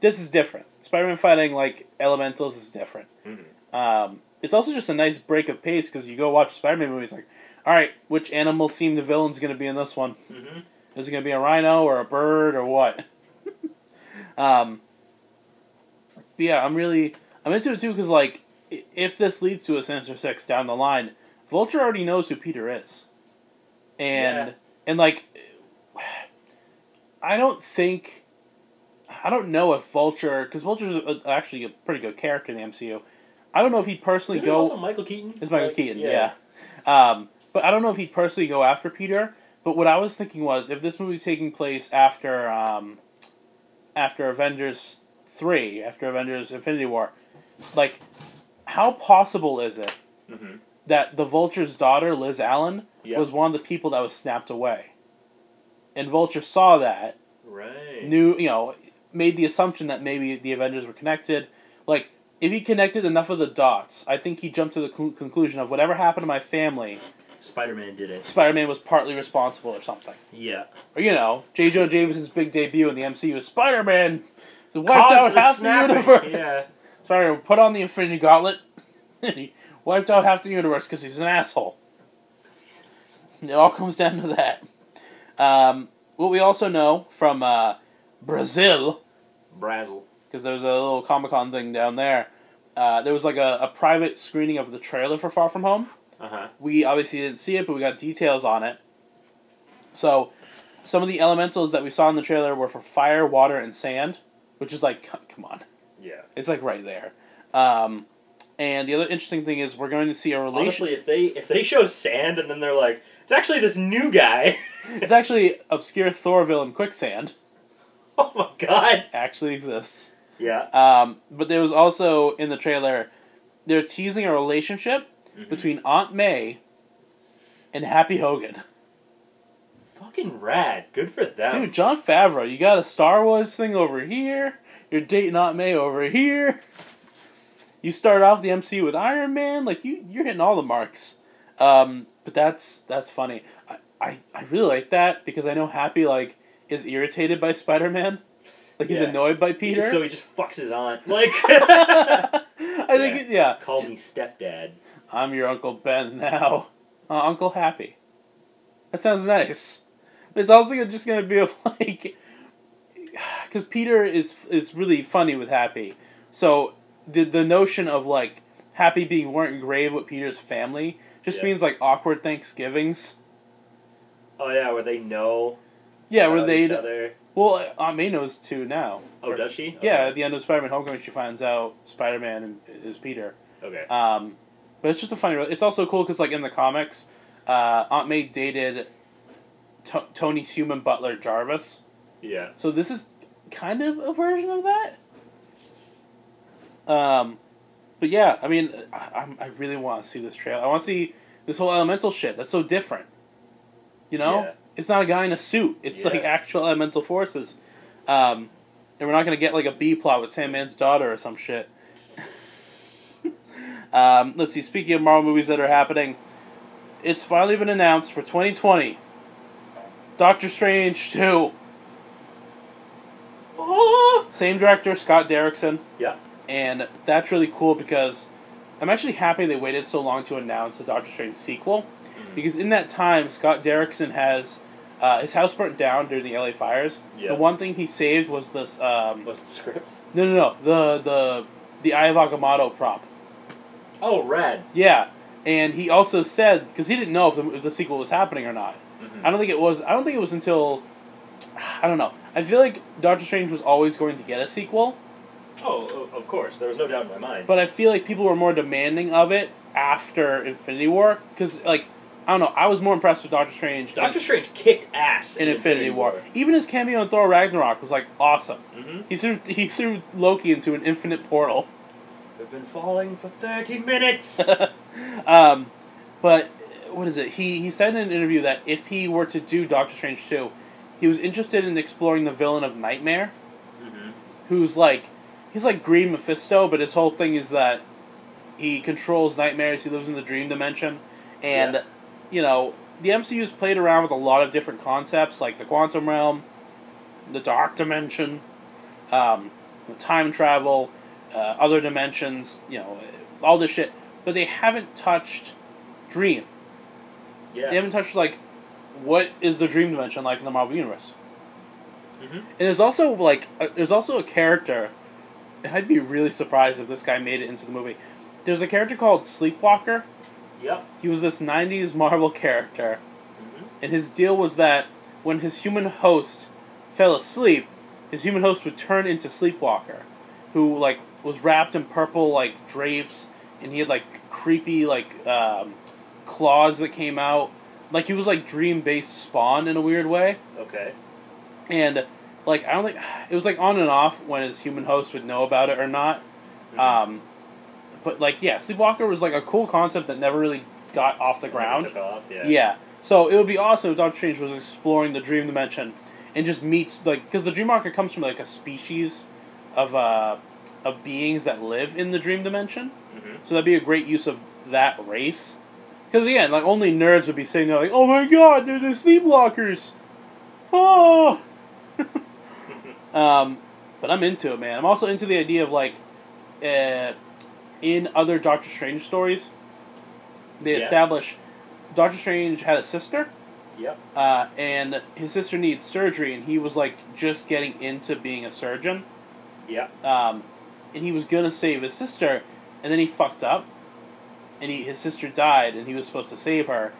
this is different. Spider-Man fighting like elementals is different. Mm-hmm. Um, it's also just a nice break of pace because you go watch Spider-Man movie. It's like, all right, which animal themed villain's going to be in this one? Mhm. Is it gonna be a rhino or a bird or what? um. Yeah, I'm really I'm into it too because like if this leads to a Sinister Six down the line, Vulture already knows who Peter is, and Yeah. and like I don't think I don't know if Vulture because Vulture's a, actually a pretty good character in the MCU. I don't know if he'd personally Isn't go. Michael Keaton. It's Michael Like, Keaton, yeah. Um, but I don't know if he'd personally go after Peter. But what I was thinking was, if this movie's taking place after um, after Avengers three, after Avengers Infinity War, like, how possible is it Mhm. that the Vulture's daughter, Liz Allen, Yeah. was one of the people that was snapped away? And Vulture saw that, Right. knew you know, made the assumption that maybe the Avengers were connected. Like, if he connected enough of the dots, I think he jumped to the cl- conclusion of whatever happened to my family, Spider Man did it. Spider Man was partly responsible or something. Yeah. Or you know, J. Jonah Jameson's big debut in the MCU is Spider Man wiped out the half snapping, the universe. yeah. Spider Man put on the Infinity Gauntlet. and he wiped out half the universe because he's an asshole. It all comes down to that. Um, what we also know from uh, Brazil Brazzle. because there was a little Comic Con thing down there. Uh, there was like a, a private screening of the trailer for Far From Home. Uh huh. We obviously didn't see it, but we got details on it. So, some of the elementals that we saw in the trailer were for fire, water, and sand, which is like, come on, Yeah. it's like right there. Um, and the other interesting thing is we're going to see a relation. Honestly, if they if they show sand and then they're like, it's actually this new guy. it's actually obscure Thor villain Quicksand oh my god. actually exists. Yeah. Um, but there was also in the trailer, they're teasing a relationship Mhm. between Aunt May and Happy Hogan. Fucking rad. Good for them. Dude, Jon Favreau, you got a Star Wars thing over here. You're dating Aunt May over here. You start off the MCU with Iron Man, like you, you're hitting all the marks. Um, but that's that's funny. I, I, I really like that because I know Happy like is irritated by Spider Man, like he's Yeah. annoyed by Peter. So he just fucks his aunt. Like, I think yeah. call me stepdad. I'm your Uncle Ben now. Uh, Uncle Happy. That sounds nice. But it's also just going to be of like. Because Peter is is really funny with Happy. So the, the notion of like Happy being more engraved with Peter's family just Yeah. means like awkward Thanksgivings. Oh yeah, where they know. Yeah, where they. other. Well, Aunt May knows too now. Oh, does she? Yeah, Okay. at the end of Spider Man Homecoming, she finds out Spider Man is Peter. Okay. Um, but it's just a funny. It's also cool because like in the comics, uh, Aunt May dated to- Tony's human butler Jarvis. Yeah. So this is kind of a version of that. Um, but yeah, I mean, I, I'm- I really want to see this trailer. I want to see this whole elemental shit. That's so different. You know, Yeah. it's not a guy in a suit. It's like actual elemental forces. Um, and we're not gonna get like a B plot with Sandman's daughter or some shit. Um, let's see. Speaking of Marvel movies that are happening, it's finally been announced for 2020. Doctor Strange 2. Oh! Same director, Scott Derrickson. Yeah. And that's really cool because I'm actually happy they waited so long to announce the Doctor Strange sequel. Mhm. Because in that time, Scott Derrickson has. Uh, his house burnt down during the LA fires. Yeah. The one thing he saved was this. Um, What's the script? no, no, no. The the the Eye of Agamotto prop. Oh, Red. Yeah, and he also said because he didn't know if the, if the sequel was happening or not. Mhm. I don't think it was. I don't think it was until. I don't know. I feel like Doctor Strange was always going to get a sequel, Oh, of course. There was no doubt in my mind. but I feel like people were more demanding of it after Infinity War because, like, I don't know. I was more impressed with Doctor Strange Doctor Strange kicked ass in, in Infinity War. Even his cameo in Thor Ragnarok was like awesome. Mm-hmm. He threw he threw Loki into an infinite portal. We've been falling for thirty minutes. um, but what is it? He he said in an interview that if he were to do Doctor Strange two, he was interested in exploring the villain of Nightmare, mm-hmm. who's like he's like Green Mephisto, but his whole thing is that he controls nightmares. He lives in the dream dimension, and Yeah. you know the MCU's played around with a lot of different concepts like the quantum realm, the dark dimension, um, time travel, uh, other dimensions. You know all this shit, but they haven't touched dream. Yeah. They haven't touched like what is the dream dimension like in the Marvel universe? Mm-hmm. And there's also like a, there's also a character. And I'd be really surprised if this guy made it into the movie. There's a character called Sleepwalker. Yep. He was this '90s Marvel character, Mhm. and his deal was that when his human host fell asleep, his human host would turn into Sleepwalker, who like was wrapped in purple like drapes, and he had like creepy like um, claws that came out. Like he was like dream based Spawn in a weird way, Okay. and like I don't think it was like on and off when his human host would know about it or not. Mhm. Um, but like yeah, Sleepwalker was like a cool concept that never really got off the ground. Took off, yeah. Yeah. So it would be awesome if Doctor Strange was exploring the dream dimension and just meets like because the Dreamwalker comes from like a species of uh of beings that live in the dream dimension. Mhm. So that'd be a great use of that race. Because again, like only nerds would be saying there like, "Oh my God, they're the sleepwalkers!" Oh. um, but I'm into it, man. I'm also into the idea of like, uh, in other Doctor Strange stories, they Yeah. establish Doctor Strange had a sister, Yep. uh, and his sister needs surgery, and he was like just getting into being a surgeon, Yep. um, and he was gonna save his sister, and then he fucked up, and he his sister died, and he was supposed to save her,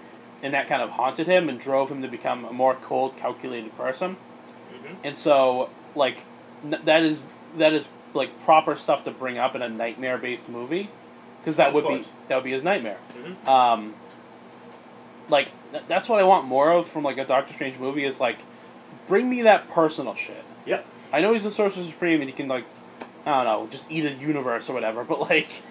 and that kind of haunted him and drove him to become a more cold, calculated person. Mhm. And so, like, n- that is that is like proper stuff to bring up in a nightmare based movie, because that Of would be that would be his nightmare. Mhm. Um, like th- that's what I want more of from like a Doctor Strange movie is like, bring me that personal shit. Yep. I know he's the Sorcerer Supreme and he can like, I don't know, just eat a universe or whatever. But like,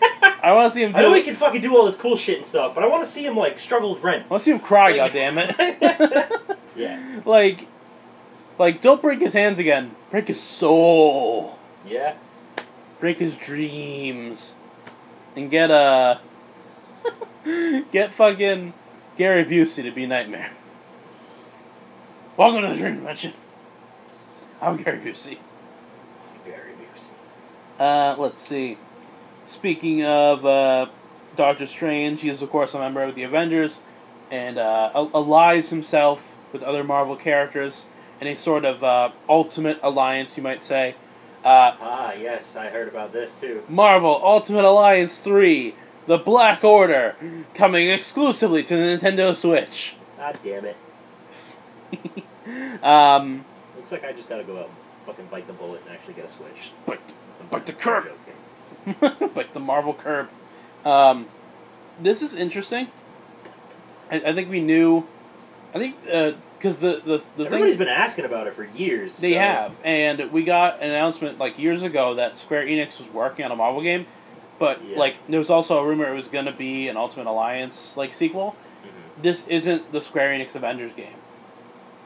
I want to see him I know do. he can fucking do all this cool shit and stuff, but I want to see him like struggle with rent. I want to see him cry. Like- God damn it! Yeah. like, like don't break his hands again. Break his soul. Yeah. break his dreams, and get uh get fucking Gary Busey to be Nightmare. Welcome to the Dream Dimension. I'm Gary Busey. Uh, let's see. Speaking of uh, Doctor Strange, he is of course a member of the Avengers, and uh, allies himself with other Marvel characters in a sort of uh, ultimate alliance, you might say. Uh, Ah, yes, I heard about this too. Marvel Ultimate Alliance 3, The Black Order, coming exclusively to the Nintendo Switch. God damn it. um, Looks like I just gotta go out and fucking bite the bullet and actually get a switch. Bite, the curb. bite the Marvel curb. Um, this is interesting. I, I think we knew. I think because the the the Everybody's thing been asking about it for years. they so- have, and we got an announcement like years ago that Square Enix was working on a Marvel game, but Yeah. like there was also a rumor it was going to be an Ultimate Alliance like sequel. Mhm. this isn't the Square Enix Avengers game.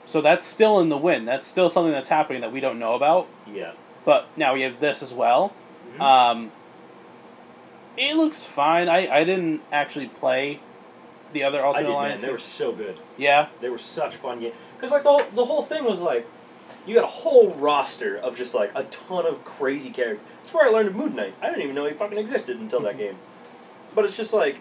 So that's still in the win. That's still something that's happening that we don't know about. Yeah. But now we have this as well. Mhm. Um, it looks fine. I, I didn't actually play the other I Ultimate did, man. Alliance. They were so good. Yeah. They were such fun. Because, like, the whole, the whole thing was like, you got a whole roster of just, like, a ton of crazy characters. That's where I learned of Moon Knight. I didn't even know he fucking existed until that game. But it's just, like,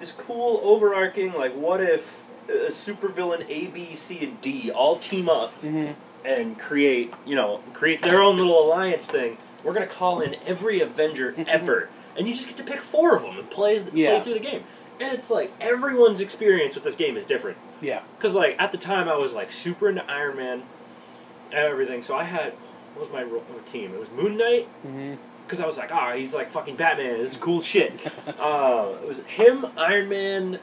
this cool, overarching, like, what if a supervillain A, B, C, and D all team up hmm and create, you know, create their own little alliance thing. We're gonna call in every Avenger ever, and you just get to pick four of them and play as, Yeah. play through the game. And it's like everyone's experience with this game is different. Yeah. Cause like at the time I was like super into Iron Man and everything, so I had what was my team? It was Moon Knight. Because I was like, ah, he's like fucking Batman. This is cool shit. uh, it was him, Iron Man,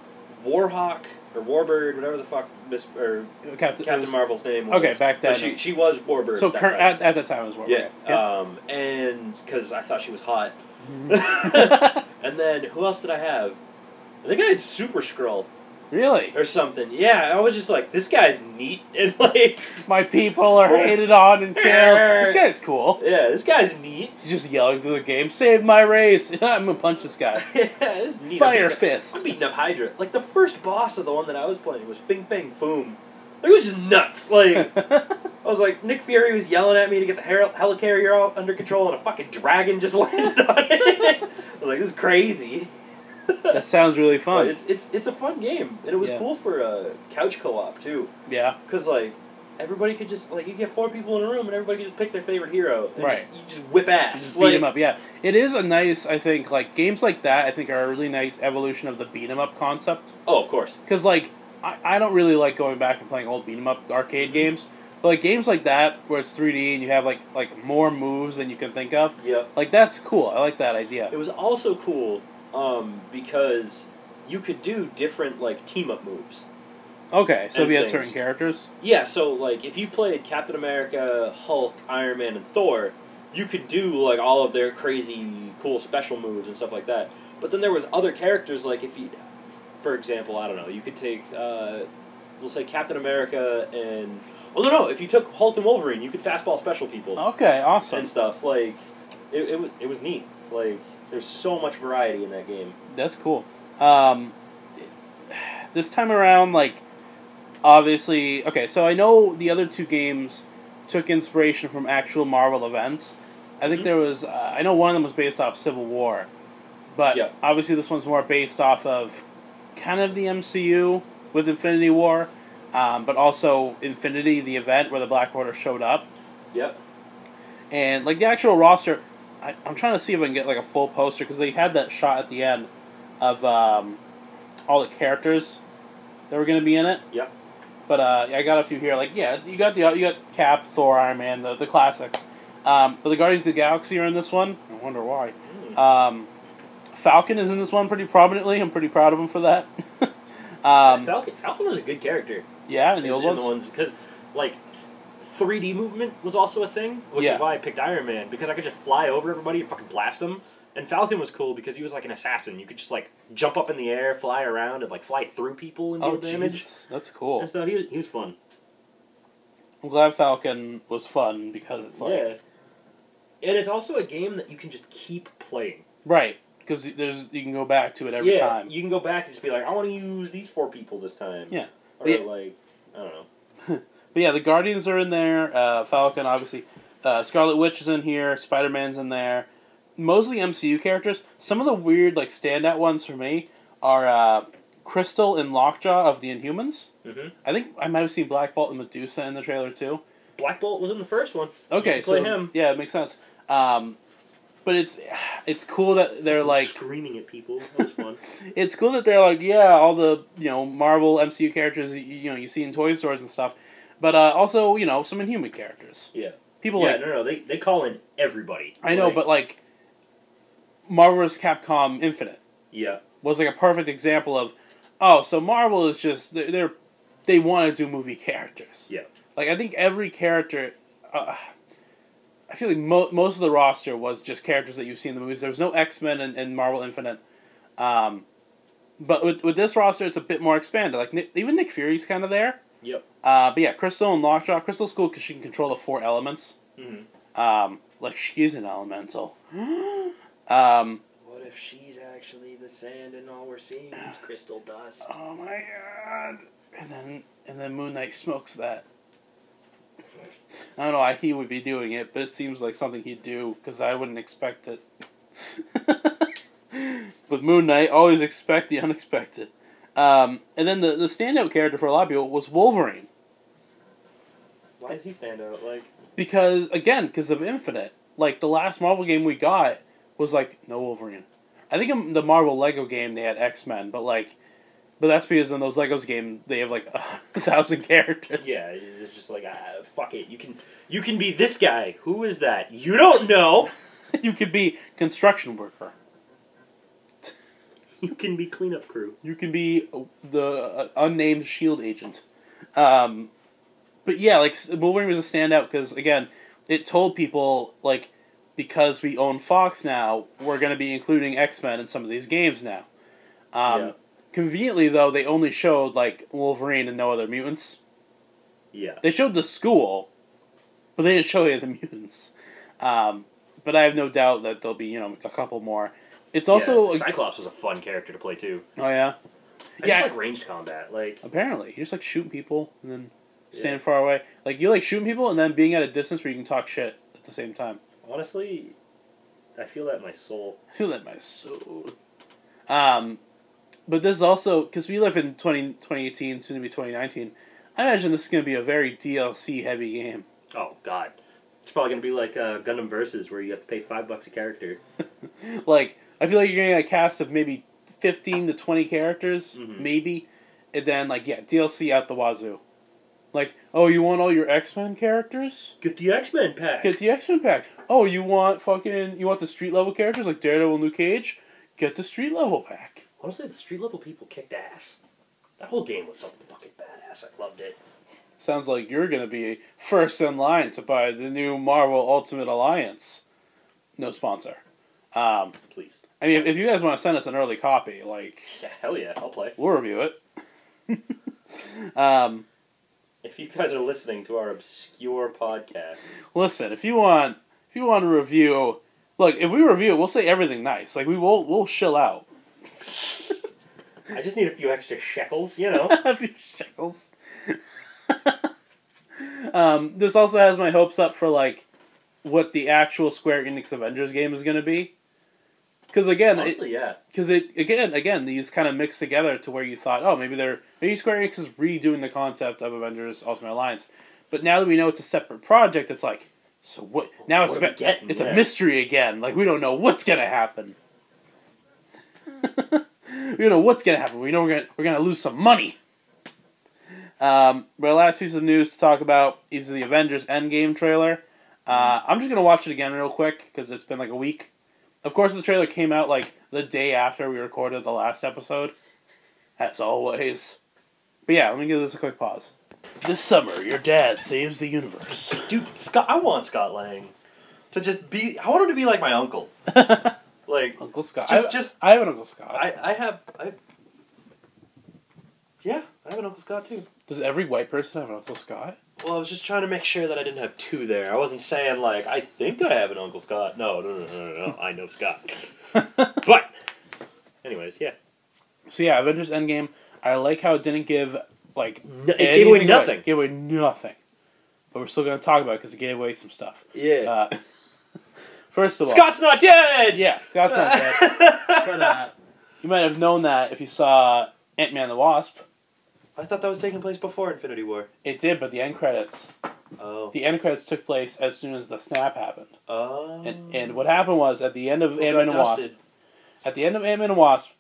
Warhawk or Warbird, whatever the fuck Miss or Captain, Captain was- Marvel's name was. Okay, back then. But she she was Warbird. So at that cur- time. at, at the time it was what? Yeah, okay. um, and because I thought she was hot. And then who else did I have? I think I had Super Skrull really? or something. Yeah, I was just like, this guy's neat and like, My people are hated on and killed. this guy's cool. yeah, this guy's neat. He's just yelling through the game, "Save my race!" I'm gonna punch this guy. yeah, this is neat. I'm Fire up- fist. I'm beating up Hydra. Like the first boss of the one that I was playing was Fing Fang Foom. Like, it was just nuts. Like I was like, Nick Fury was yelling at me to get the hel- helicarrier out under control, and a fucking dragon just landed on it. I was like, this is crazy. That sounds really But fun. it's it's it's a fun game, and it was Yeah. cool for uh, couch co-op too, Yeah. because like everybody could just like you get four people in a room and everybody could just pick their favorite hero, and Right. Just, you just whip ass. Just them up, yeah. It is a nice, I think, like games like that. I think are a really nice evolution of the beat 'em up concept. Oh, of course. Because like I, I don't really like going back and playing old beat 'em up arcade games, but like games like that where it's three D and you have like like more moves than you can think of, Yeah. like that's cool. I like that idea. It was also cool um, because you could do different like team up moves. Okay, so you had things. certain characters, Yeah, so like if you played Captain America, Hulk, Iron Man, and Thor, you could do like all of their crazy cool special moves and stuff like that. But then there was other characters like if you, for example, I don't know, you could take uh, we'll say Captain America and oh no no, if you took Hulk and Wolverine, you could fastball special people okay, awesome. and stuff. Like it, it was it was neat. Like there's so much variety in that game. That's cool. Um, this time around, like, obviously, okay, so I know the other two games took inspiration from actual Marvel events. I think Mhm. there was, uh, I know one of them was based off Civil War, but Yeah. obviously this one's more based off of kind of the MCU with Infinity War, um, but also Infinity, the event where the Black Order showed up. Yep. And like the actual roster, I, I'm trying to see if I can get like a full poster because they had that shot at the end of um, all the characters that were going to be in it. Yep. But uh, I got a few here. Like yeah, you got the you got Cap, Thor, Iron Man, the the classics. Um, but the Guardians of the Galaxy are in this one. I wonder why. Mm. Um, Falcon is in this one pretty prominently. I'm pretty proud of him for that. um, Falcon Falcon was a good character. yeah, in the old in ones because like 3D movement was also a thing, which Yeah. is why I picked Iron Man because I could just fly over everybody and fucking blast them. And Falcon was cool because he was like an assassin. You could just like jump up in the air, fly around, and like fly through people and Oh deal damage Jesus, that's cool. and stuff. He was, he was fun. I'm glad Falcon was fun because it's like yeah. And it's also a game that you can just keep playing. right because there's you can go back to it every yeah, time. you can go back and just be like, I want to use these four people this time. Yeah. Or Yeah. like, I don't know. But yeah, the Guardians are in there. Uh, Falcon, obviously. Uh, Scarlet Witch is in here. Spider Man's in there. Mostly MCU characters. Some of the weird, like, standout ones for me are uh, Crystal and Lockjaw of the Inhumans. hmm I think I might have seen Black Bolt and Medusa in the trailer too. Black Bolt was in the first one. Okay, play so him. yeah, it makes sense. Um, but it's it's cool that they're like screaming at people. That was fun. it's cool that they're like, yeah, all the you know Marvel MCU characters you, you know you see in toy stores and stuff, but uh, also you know some Inhuman characters. Yeah. People yeah, like no, no, they they call in everybody. I know, Like, but like Marvel vs. Capcom Infinite yeah, was like a perfect example of, oh, so Marvel is just they're, they're they want to do movie characters. Yeah. Like I think every character. Uh, I feel like mo- most of the roster was just characters that you've seen in the movies. There was no X Men and, and Marvel Infinite, um, but with, with this roster, it's a bit more expanded. Like Nick, even Nick Fury's kind of there. Yep. Uh, but yeah, Crystal and Lockjaw. Crystal's cool because she can control the four elements. Mhm. Um, like she's an elemental. um, What if she's actually the sand and all we're seeing is crystal dust? oh my god! And then and then Moon Knight smokes that. I don't know why he would be doing it, but it seems like something he'd do because I wouldn't expect it. With Moon Knight, always expect the unexpected. Um, and then the, the standout character for a lot of people was Wolverine. Why does he stand out? Like, because again because of infinite like the last marvel game we got was like no wolverine i think in the marvel lego game they had x-men but like but that's because in those legos game they have like a thousand characters yeah, it's just like, ah, fuck it. You can you can be this guy. Who is that? You don't know. you could be construction worker You can be cleanup crew. you can be the uh, unnamed shield agent um, but yeah like wolverine was a standout because again it told people like because we own fox now we're going to be including x-men in some of these games now um, Yeah. conveniently though they only showed like wolverine and no other mutants Yeah. they showed the school but they didn't show any of the mutants um, but i have no doubt that there'll be you know a couple more it's also yeah, Cyclops was a fun character to play too. oh yeah I Yeah. just like ranged combat. Like, Apparently, you just like shooting people and then stand Yeah. far away. Like you like shooting people and then being at a distance where you can talk shit at the same time. honestly, I feel that in my soul. I feel that in my soul. Um, but this is also because we live in 20, 2018, soon to be twenty nineteen. I imagine this is going to be a very DLC heavy game. Oh God, it's probably gonna be like uh, Gundam Versus, where you have to pay five bucks a character. Like I feel like you're getting a cast of maybe fifteen to twenty characters, Mhm. maybe, and then like yeah, DLC out the wazoo. Like oh, you want all your X Men characters? Get the X Men pack. Get the X Men pack. Oh, you want fucking you want the street level characters like Daredevil, Luke Cage? Get the street level pack. Honestly, the street level people kicked ass. That whole game was so fucking badass. I loved it. Sounds like you're gonna be first in line to buy the new Marvel Ultimate Alliance. No sponsor. Um, Please. I mean, if you guys want to send us an early copy, like Yeah, hell yeah, I'll play. we'll review it. um, If you guys are listening to our obscure podcast, listen, if you want, if you want to review, look, if we review it, we'll say everything nice. Like we will, we'll chill out. I just need a few extra shekels, you know. a few shekels. um, this also has my hopes up for like what the actual Square Enix Avengers game is going to be. Because again, it, yeah. because it again again these kind of mix together to where you thought oh maybe they're maybe Square Enix is redoing the concept of Avengers Ultimate Alliance, but now that we know it's a separate project, it's like so what now it's What about- getting? it's Yeah. a mystery again. Like we don't know what's gonna happen. we don't know what's gonna happen. We know we're gonna we're gonna lose some money. Um, but our last piece of news to talk about is the Avengers Endgame trailer. Uh, I'm just gonna watch it again real quick because it's been like a week. Of course, the trailer came out like the day after we recorded the last episode, as always. But yeah, let me give this a quick pause. This summer, your dad saves the universe. Dude, Scott, I want Scott Lang to just be. I want him to be like my uncle. Like, Uncle Scott. Just- I, just- I have an Uncle Scott. I, I have, I. Yeah, I have an Uncle Scott too. Does every white person have an Uncle Scott? Well, I was just trying to make sure that I didn't have two there. I wasn't saying like I think I have an Uncle Scott. No, no, no, no, no, no. I know Scott. but, anyways, yeah, So yeah, Avengers Endgame. I like how it didn't give like No, it gave away anything nothing. Gave away nothing. But we're still gonna talk about it because it gave away some stuff. yeah. Uh, first of all, Scott's not dead. Yeah, Scott's not dead. but uh, you might have known that if you saw Ant Man the Wasp. I thought that was taking place before Infinity War. It did, but the end credits. Oh. The end credits took place as soon as the snap happened. Oh. And and what happened was at the end of Ant Man and Wasp. At the end of Ant Man and Wasp,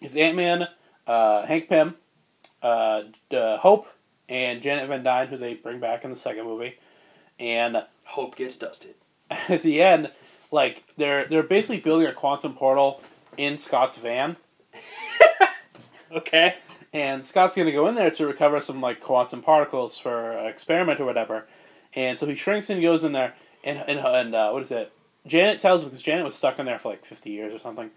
it's Ant Man, uh, Hank Pym, uh, uh, Hope, and Janet Van Dyne, who they bring back in the second movie, and Hope gets dusted. at the end, like they're they're basically building a quantum portal in Scott's van, Okay. And Scott's gonna go in there to recover some like quantum particles for an experiment or whatever, and so he shrinks and goes in there, and and, and uh, what is it? Janet tells him because Janet was stuck in there for like fifty years or something,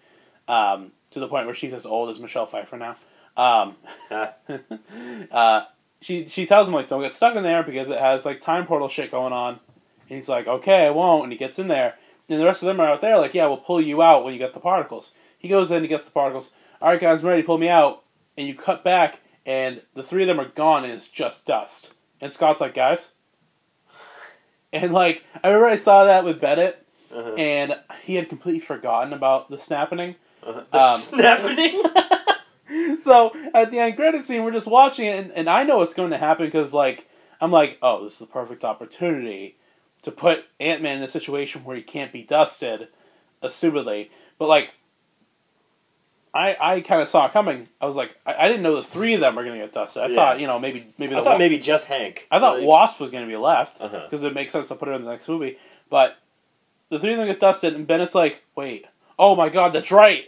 um, to the point where she's as old as Michelle Pfeiffer now. Um, uh, she she tells him like don't get stuck in there because it has like time portal shit going on, and he's like okay I won't, and he gets in there, and the rest of them are out there like yeah we'll pull you out when you get the particles. He goes in, he gets the particles. All right guys, I'm ready. To pull me out, and you cut back, and the three of them are gone, and it's just dust. And Scott's like guys, and like I remember I saw that with Bennett, Uh-huh. and he had completely forgotten about the snapping. Uh-huh. The Um, snapping. so at the end credit scene, we're just watching it, and, and I know what's going to happen because like I'm like, oh, this is the perfect opportunity to put Ant Man in a situation where he can't be dusted, assumedly. But like, I I kind of saw it coming. I was like, I, I didn't know the three of them were going to get dusted. I Yeah. thought you know maybe maybe I thought Wa- maybe just Hank. I thought Like- Wasp was going to be left Uh-huh. because it makes sense to put her in the next movie. But the three of them get dusted, and Bennett's like, wait, oh my god, that's right.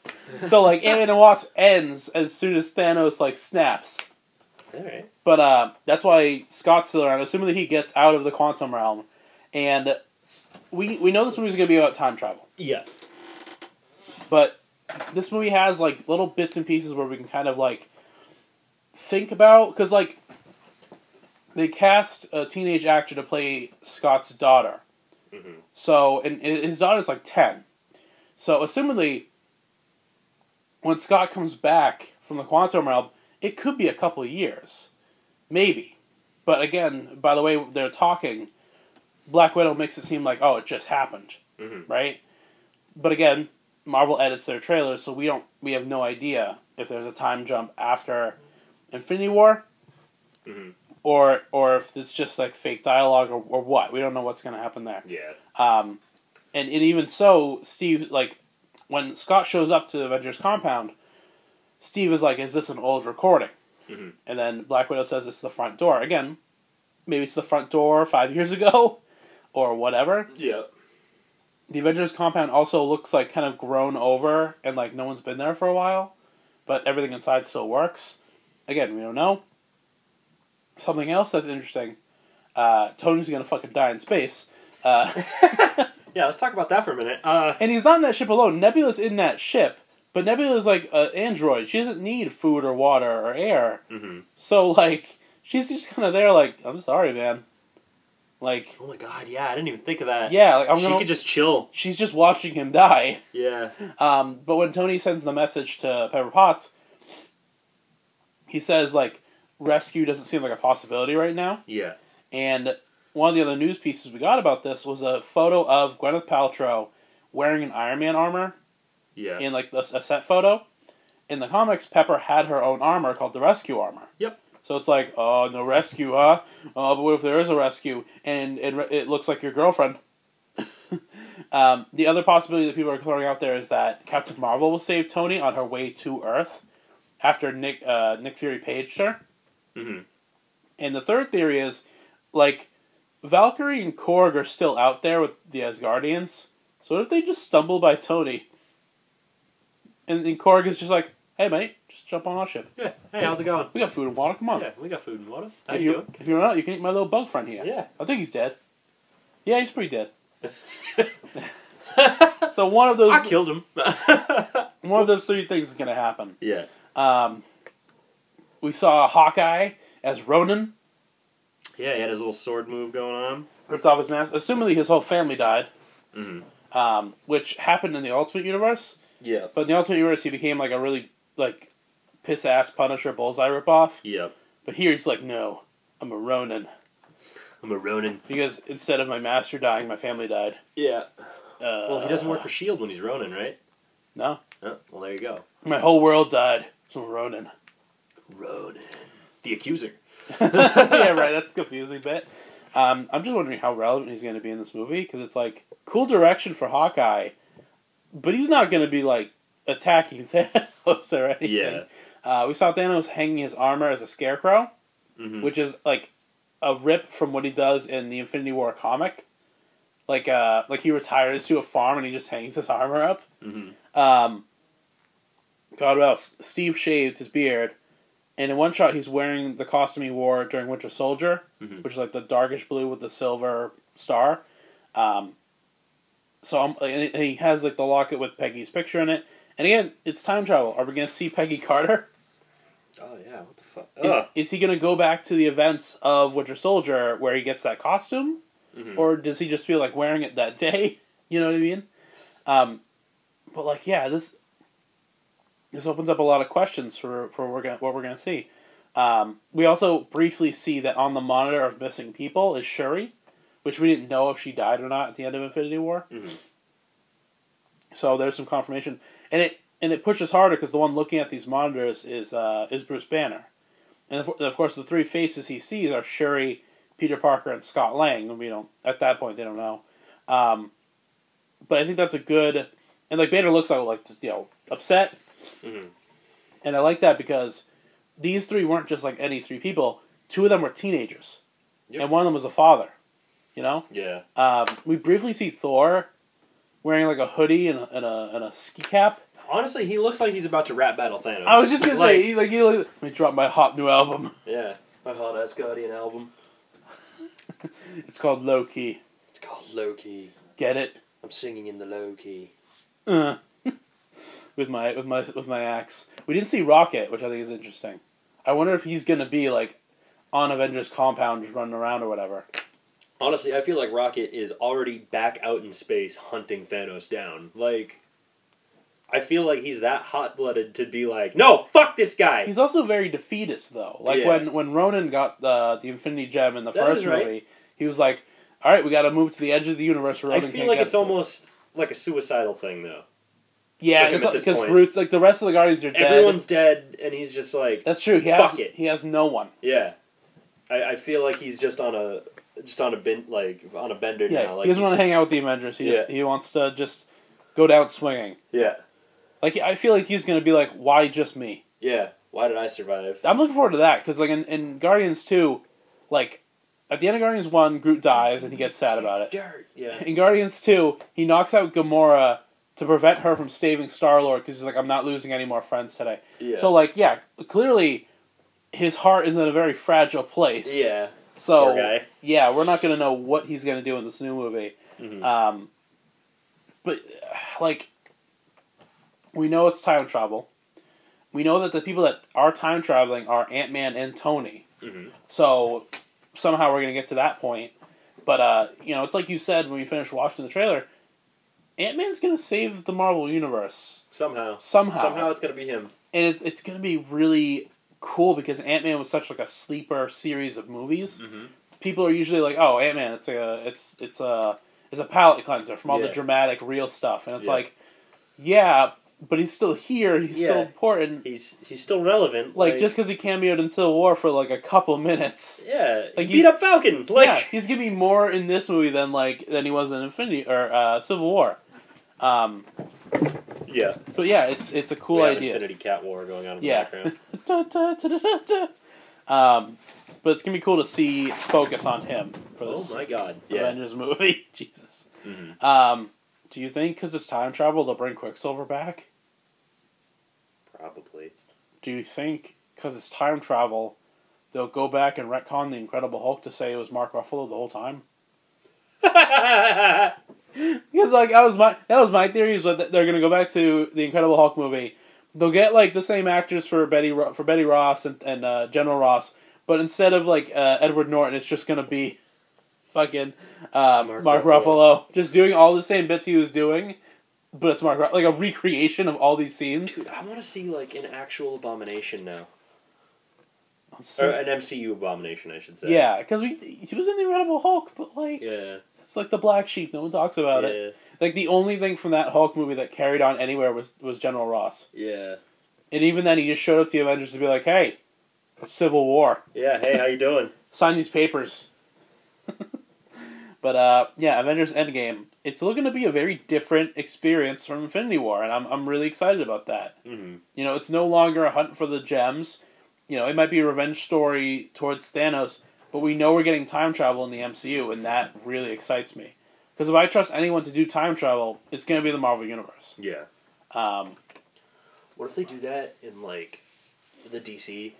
so like Ant Man and Wasp ends as soon as Thanos like snaps. All right. But uh, that's why Scott's still around, assuming that he gets out of the quantum realm. And we we know this movie's gonna be about time travel, Yeah. but this movie has like little bits and pieces where we can kind of like think about because like they cast a teenage actor to play Scott's daughter. Mhm. So and his daughter's like ten. So assumedly, when Scott comes back from the quantum realm, it could be a couple of years, maybe. But again, by the way they're talking, Black Widow makes it seem like oh it just happened, Mhm. right? But again, Marvel edits their trailers, so we don't we have no idea if there's a time jump after Infinity War, Mhm. or or if it's just like fake dialogue or, or what. We don't know what's gonna happen there. Yeah. Um, and, and even so, Steve like when Scott shows up to Avengers compound, Steve is like, "Is this an old recording?" Mhm. And then Black Widow says it's the front door again. Maybe it's the front door five years ago, or whatever. Yeah. The Avengers compound also looks like kind of grown over and like no one's been there for a while, but everything inside still works. Again, we don't know. Something else that's interesting. Uh, Tony's gonna fucking die in space. Uh, Yeah, let's talk about that for a minute. Uh, and he's not in that ship alone. Nebula's in that ship, but Nebula's like an android. She doesn't need food or water or air. mhm. So like she's just kind of there. Like I'm sorry, man. Like Oh my god, yeah, I didn't even think of that. yeah, like I'm she gonna. could just chill. She's just watching him die. Yeah. Um, but when Tony sends the message to Pepper Potts, he says like rescue doesn't seem like a possibility right now. Yeah. And one of the other news pieces we got about this was a photo of Gwyneth Paltrow wearing an Iron Man armor Yeah. in like a, a set photo. In the comics, Pepper had her own armor called the Rescue Armor. Yep. So it's like, oh, no rescue, huh? Oh, but what if there is a rescue and it, it looks like your girlfriend? um, the other possibility that people are throwing out there is that Captain Marvel will save Tony on her way to Earth after Nick uh, Nick Fury paged her. Mhm. And the third theory is, like, Valkyrie and Korg are still out there with the Asgardians. So what if they just stumble by Tony? And, and Korg is just like, hey, mate, just jump on our ship. Yeah. Hey, how's it going? We got food and water, come on. Yeah, we got food and water. How if, you doing? if you run out, you can eat my little bug friend here. Yeah. I think he's dead. Yeah, he's pretty dead. so one of those I killed him. one of those three things is gonna happen. yeah. Um, we saw Hawkeye as Ronin Yeah, he had his little sword move going on. ripped off his mask. Assumingly his whole family died, Mm-hmm. um, which happened in the Ultimate Universe. Yeah. But in the Ultimate Universe, he became like a really like piss ass Punisher Bullseye ripoff. Yep. But here he's like, no, I'm a Ronin I'm a Ronin. because instead of my master dying, my family died. Yeah. Uh, Well, he doesn't work for Shield when he's Ronin, right? No, Oh, well, there you go. my whole world died. So a Ronin. Ronin. The accuser. yeah, right. That's the confusing bit. Um, I'm just wondering how relevant he's going to be in this movie because it's like cool direction for Hawkeye, but he's not going to be like attacking Thanos or anything. Yeah. Uh, we saw Thanos hanging his armor as a scarecrow, Mm-hmm. which is like a rip from what he does in the Infinity War comic. Like, uh, like he retires to a farm and he just hangs his armor up. Mm-hmm. Um, God, what else? Steve shaved his beard, and in one shot, he's wearing the costume he wore during Winter Soldier, Mhm. which is like the darkish blue with the silver star. Um, so I'm, and he has like the locket with Peggy's picture in it. And again, it's time travel. Are we gonna see Peggy Carter? Oh yeah. What the fuck? Is, is he gonna go back to the events of Winter Soldier where he gets that costume, Mhm. or does he just feel like wearing it that day? You know what I mean? Um, but like, yeah, this this opens up a lot of questions for for what we're gonna, what we're gonna see. Um, we also briefly see that on the monitor of missing people is Shuri, which we didn't know if she died or not at the end of Infinity War. Mhm. So there's some confirmation, and it and it pushes harder because the one looking at these monitors is uh, is Bruce Banner, and of, of course the three faces he sees are Shuri, Peter Parker, and Scott Lang. And we don't at that point they don't know, um, but I think that's a good and like Banner looks like like just you know upset, Mhm. and I like that because these three weren't just like any three people. Two of them were teenagers, Yep. and one of them was a father. You know, Yeah. um, we briefly see Thor wearing like a hoodie and a, and a, and a ski cap. Honestly, he looks like he's about to rap battle Thanos. I was just gonna Like, say, he, like, he, like, let me drop my hot new album. Yeah. My hot ass Guardian album. It's called Low Key. It's called Low Key. Get it? I'm singing in the low key. Uh. with my with my with my axe. We didn't see Rocket, which I think is interesting. I wonder if he's gonna be like on Avengers compound, just running around or whatever. Honestly, I feel like Rocket is already back out in space hunting Thanos down. Like, I feel like he's that hot blooded to be like, no, fuck this guy. He's also very defeatist though. Like Yeah. when when Ronan got the the Infinity Gem in the That first right. movie, he was like, "All right, we got to move to the edge of the universe." Where I feel like it's to us." almost like a suicidal thing, though. Yeah, because uh, point. Groot's like the rest of the Guardians are dead. Everyone's dead, and he's just like, That's true. He has Fuck it. he has no one. yeah. I, I feel like he's just on a just on a bin like on a bender Yeah, now. Like he doesn't want to hang out with the Avengers. He just, he wants to just go down swinging. Yeah, Like I feel like he's gonna be like, why just me? yeah. Why did I survive? I'm looking forward to that because like in, in Guardians two, like at the end of Guardians one, Groot dies and he gets sad about it. Dirt. Yeah. In Guardians two, he knocks out Gamora to prevent her from staving Star Lord because he's like, I'm not losing any more friends today. Yeah. So like, yeah, clearly his heart is in a very fragile place. yeah. So yeah, we're not gonna know what he's gonna do in this new movie. Mhm. Um, but like, we know it's time travel. We know that the people that are time traveling are Ant Man and Tony. Mhm. So somehow we're gonna get to that point. But uh, you know, it's like you said when we finished watching the trailer. Ant Man's gonna save the Marvel universe Somehow. somehow, Somehow it's gonna be him. and it's it's gonna be really cool because Ant Man was such like a sleeper series of movies Mm-hmm. people are usually like, "Oh, Ant Man, it's a it's it's a it's a palate cleanser from all the dramatic, real stuff," and it's Yeah. like, yeah, but he's still here. He's still important. He's he's still relevant. Like, just because he cameoed in Civil War for like a couple minutes, yeah, like, he beat up Falcon. Like yeah, he's gonna be more in this movie than like than he was in Infinity or uh, Civil War. Um, yeah. but yeah, it's it's a cool we have idea. Infinity Cat War going on in Yeah. the background. Um, but it's gonna be cool to see focus on him for oh my god. Yeah. Avengers movie. Jesus. Mhm. Um, do you think because it's time travel they'll bring Quicksilver back? Do you think because it's time travel they'll go back and retcon the Incredible Hulk to say it was Mark Ruffalo the whole time? Because like that was my that was my theory is that they're gonna go back to the Incredible Hulk movie. They'll get like the same actors for Betty for Betty Ross and, and uh, General Ross, but instead of like uh, Edward Norton, it's just gonna be fucking uh, Mark, Mark Ruffalo. Ruffalo. just doing all the same bits he was doing, but it's Mark Ruff- like a recreation of all these scenes. Dude, I want to see like an actual abomination now, I'm so- or an MCU abomination, I should say. yeah, because we he was in the Incredible Hulk, but like Yeah. it's like the black sheep. No one talks about it. Like the only thing from that Hulk movie that carried on anywhere was was General Ross. Yeah. And even then, he just showed up to the Avengers to be like, "Hey, Civil War. Yeah. Hey, how you doing? Sign these papers." but uh, yeah, Avengers Endgame. It's looking to be a very different experience from Infinity War, and I'm I'm really excited about that. mm-hmm. You know, it's no longer a hunt for the gems. You know, it might be a revenge story towards Thanos, but we know we're getting time travel in the MCU, and that really excites me. Because if I trust anyone to do time travel, it's going to be the Marvel Universe. Yeah. Um, What if they do that in like the DC?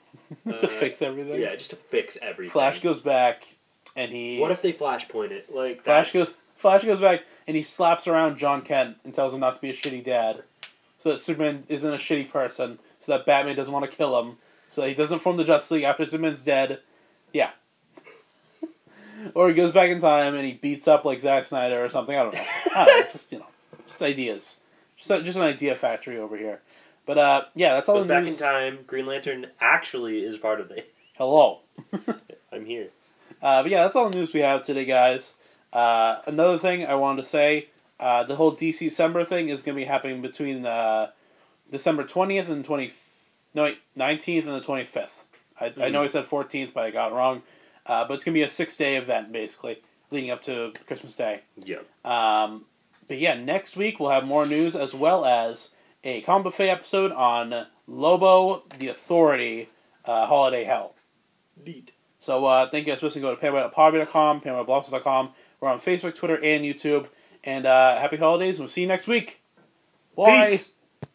to Uh, fix everything. Yeah, just to fix everything. Flash goes back, and he What if they flashpoint it? Like Flash that's- goes Flash goes back, and he slaps around John Kent and tells him not to be a shitty dad, so that Superman isn't a shitty person, so that Batman doesn't want to kill him, so that he doesn't form the Justice League after Superman's dead. Yeah. or he goes back in time and he beats up like Zack Snyder or something. I don't know. I don't know. Just you know, just ideas. Just a, just an idea factory over here. But uh, yeah, that's all goes the back news. in time. Green Lantern actually is part of the. Hello. I'm here. Uh, but yeah, that's all the news we have today, guys. Uh, another thing I wanted to say: uh, the whole DC December thing is going to be happening between uh, December twentieth and twenty no nineteenth and the twenty fifth. I, I know I said fourteenth, but I got it wrong. Uh, but it's going to be a six day event basically, leading up to Christmas Day. Yeah. Um, but yeah, next week we'll have more news as well as a Comic Buffet episode on Lobo, the Authority, uh, Holiday Hell. Neat. So uh, thank you guys for listening. Go to payway.podby.com, payway.blogs.com. We're on Facebook, Twitter, and YouTube. And uh, happy holidays. We'll see you next week. Bye. Peace.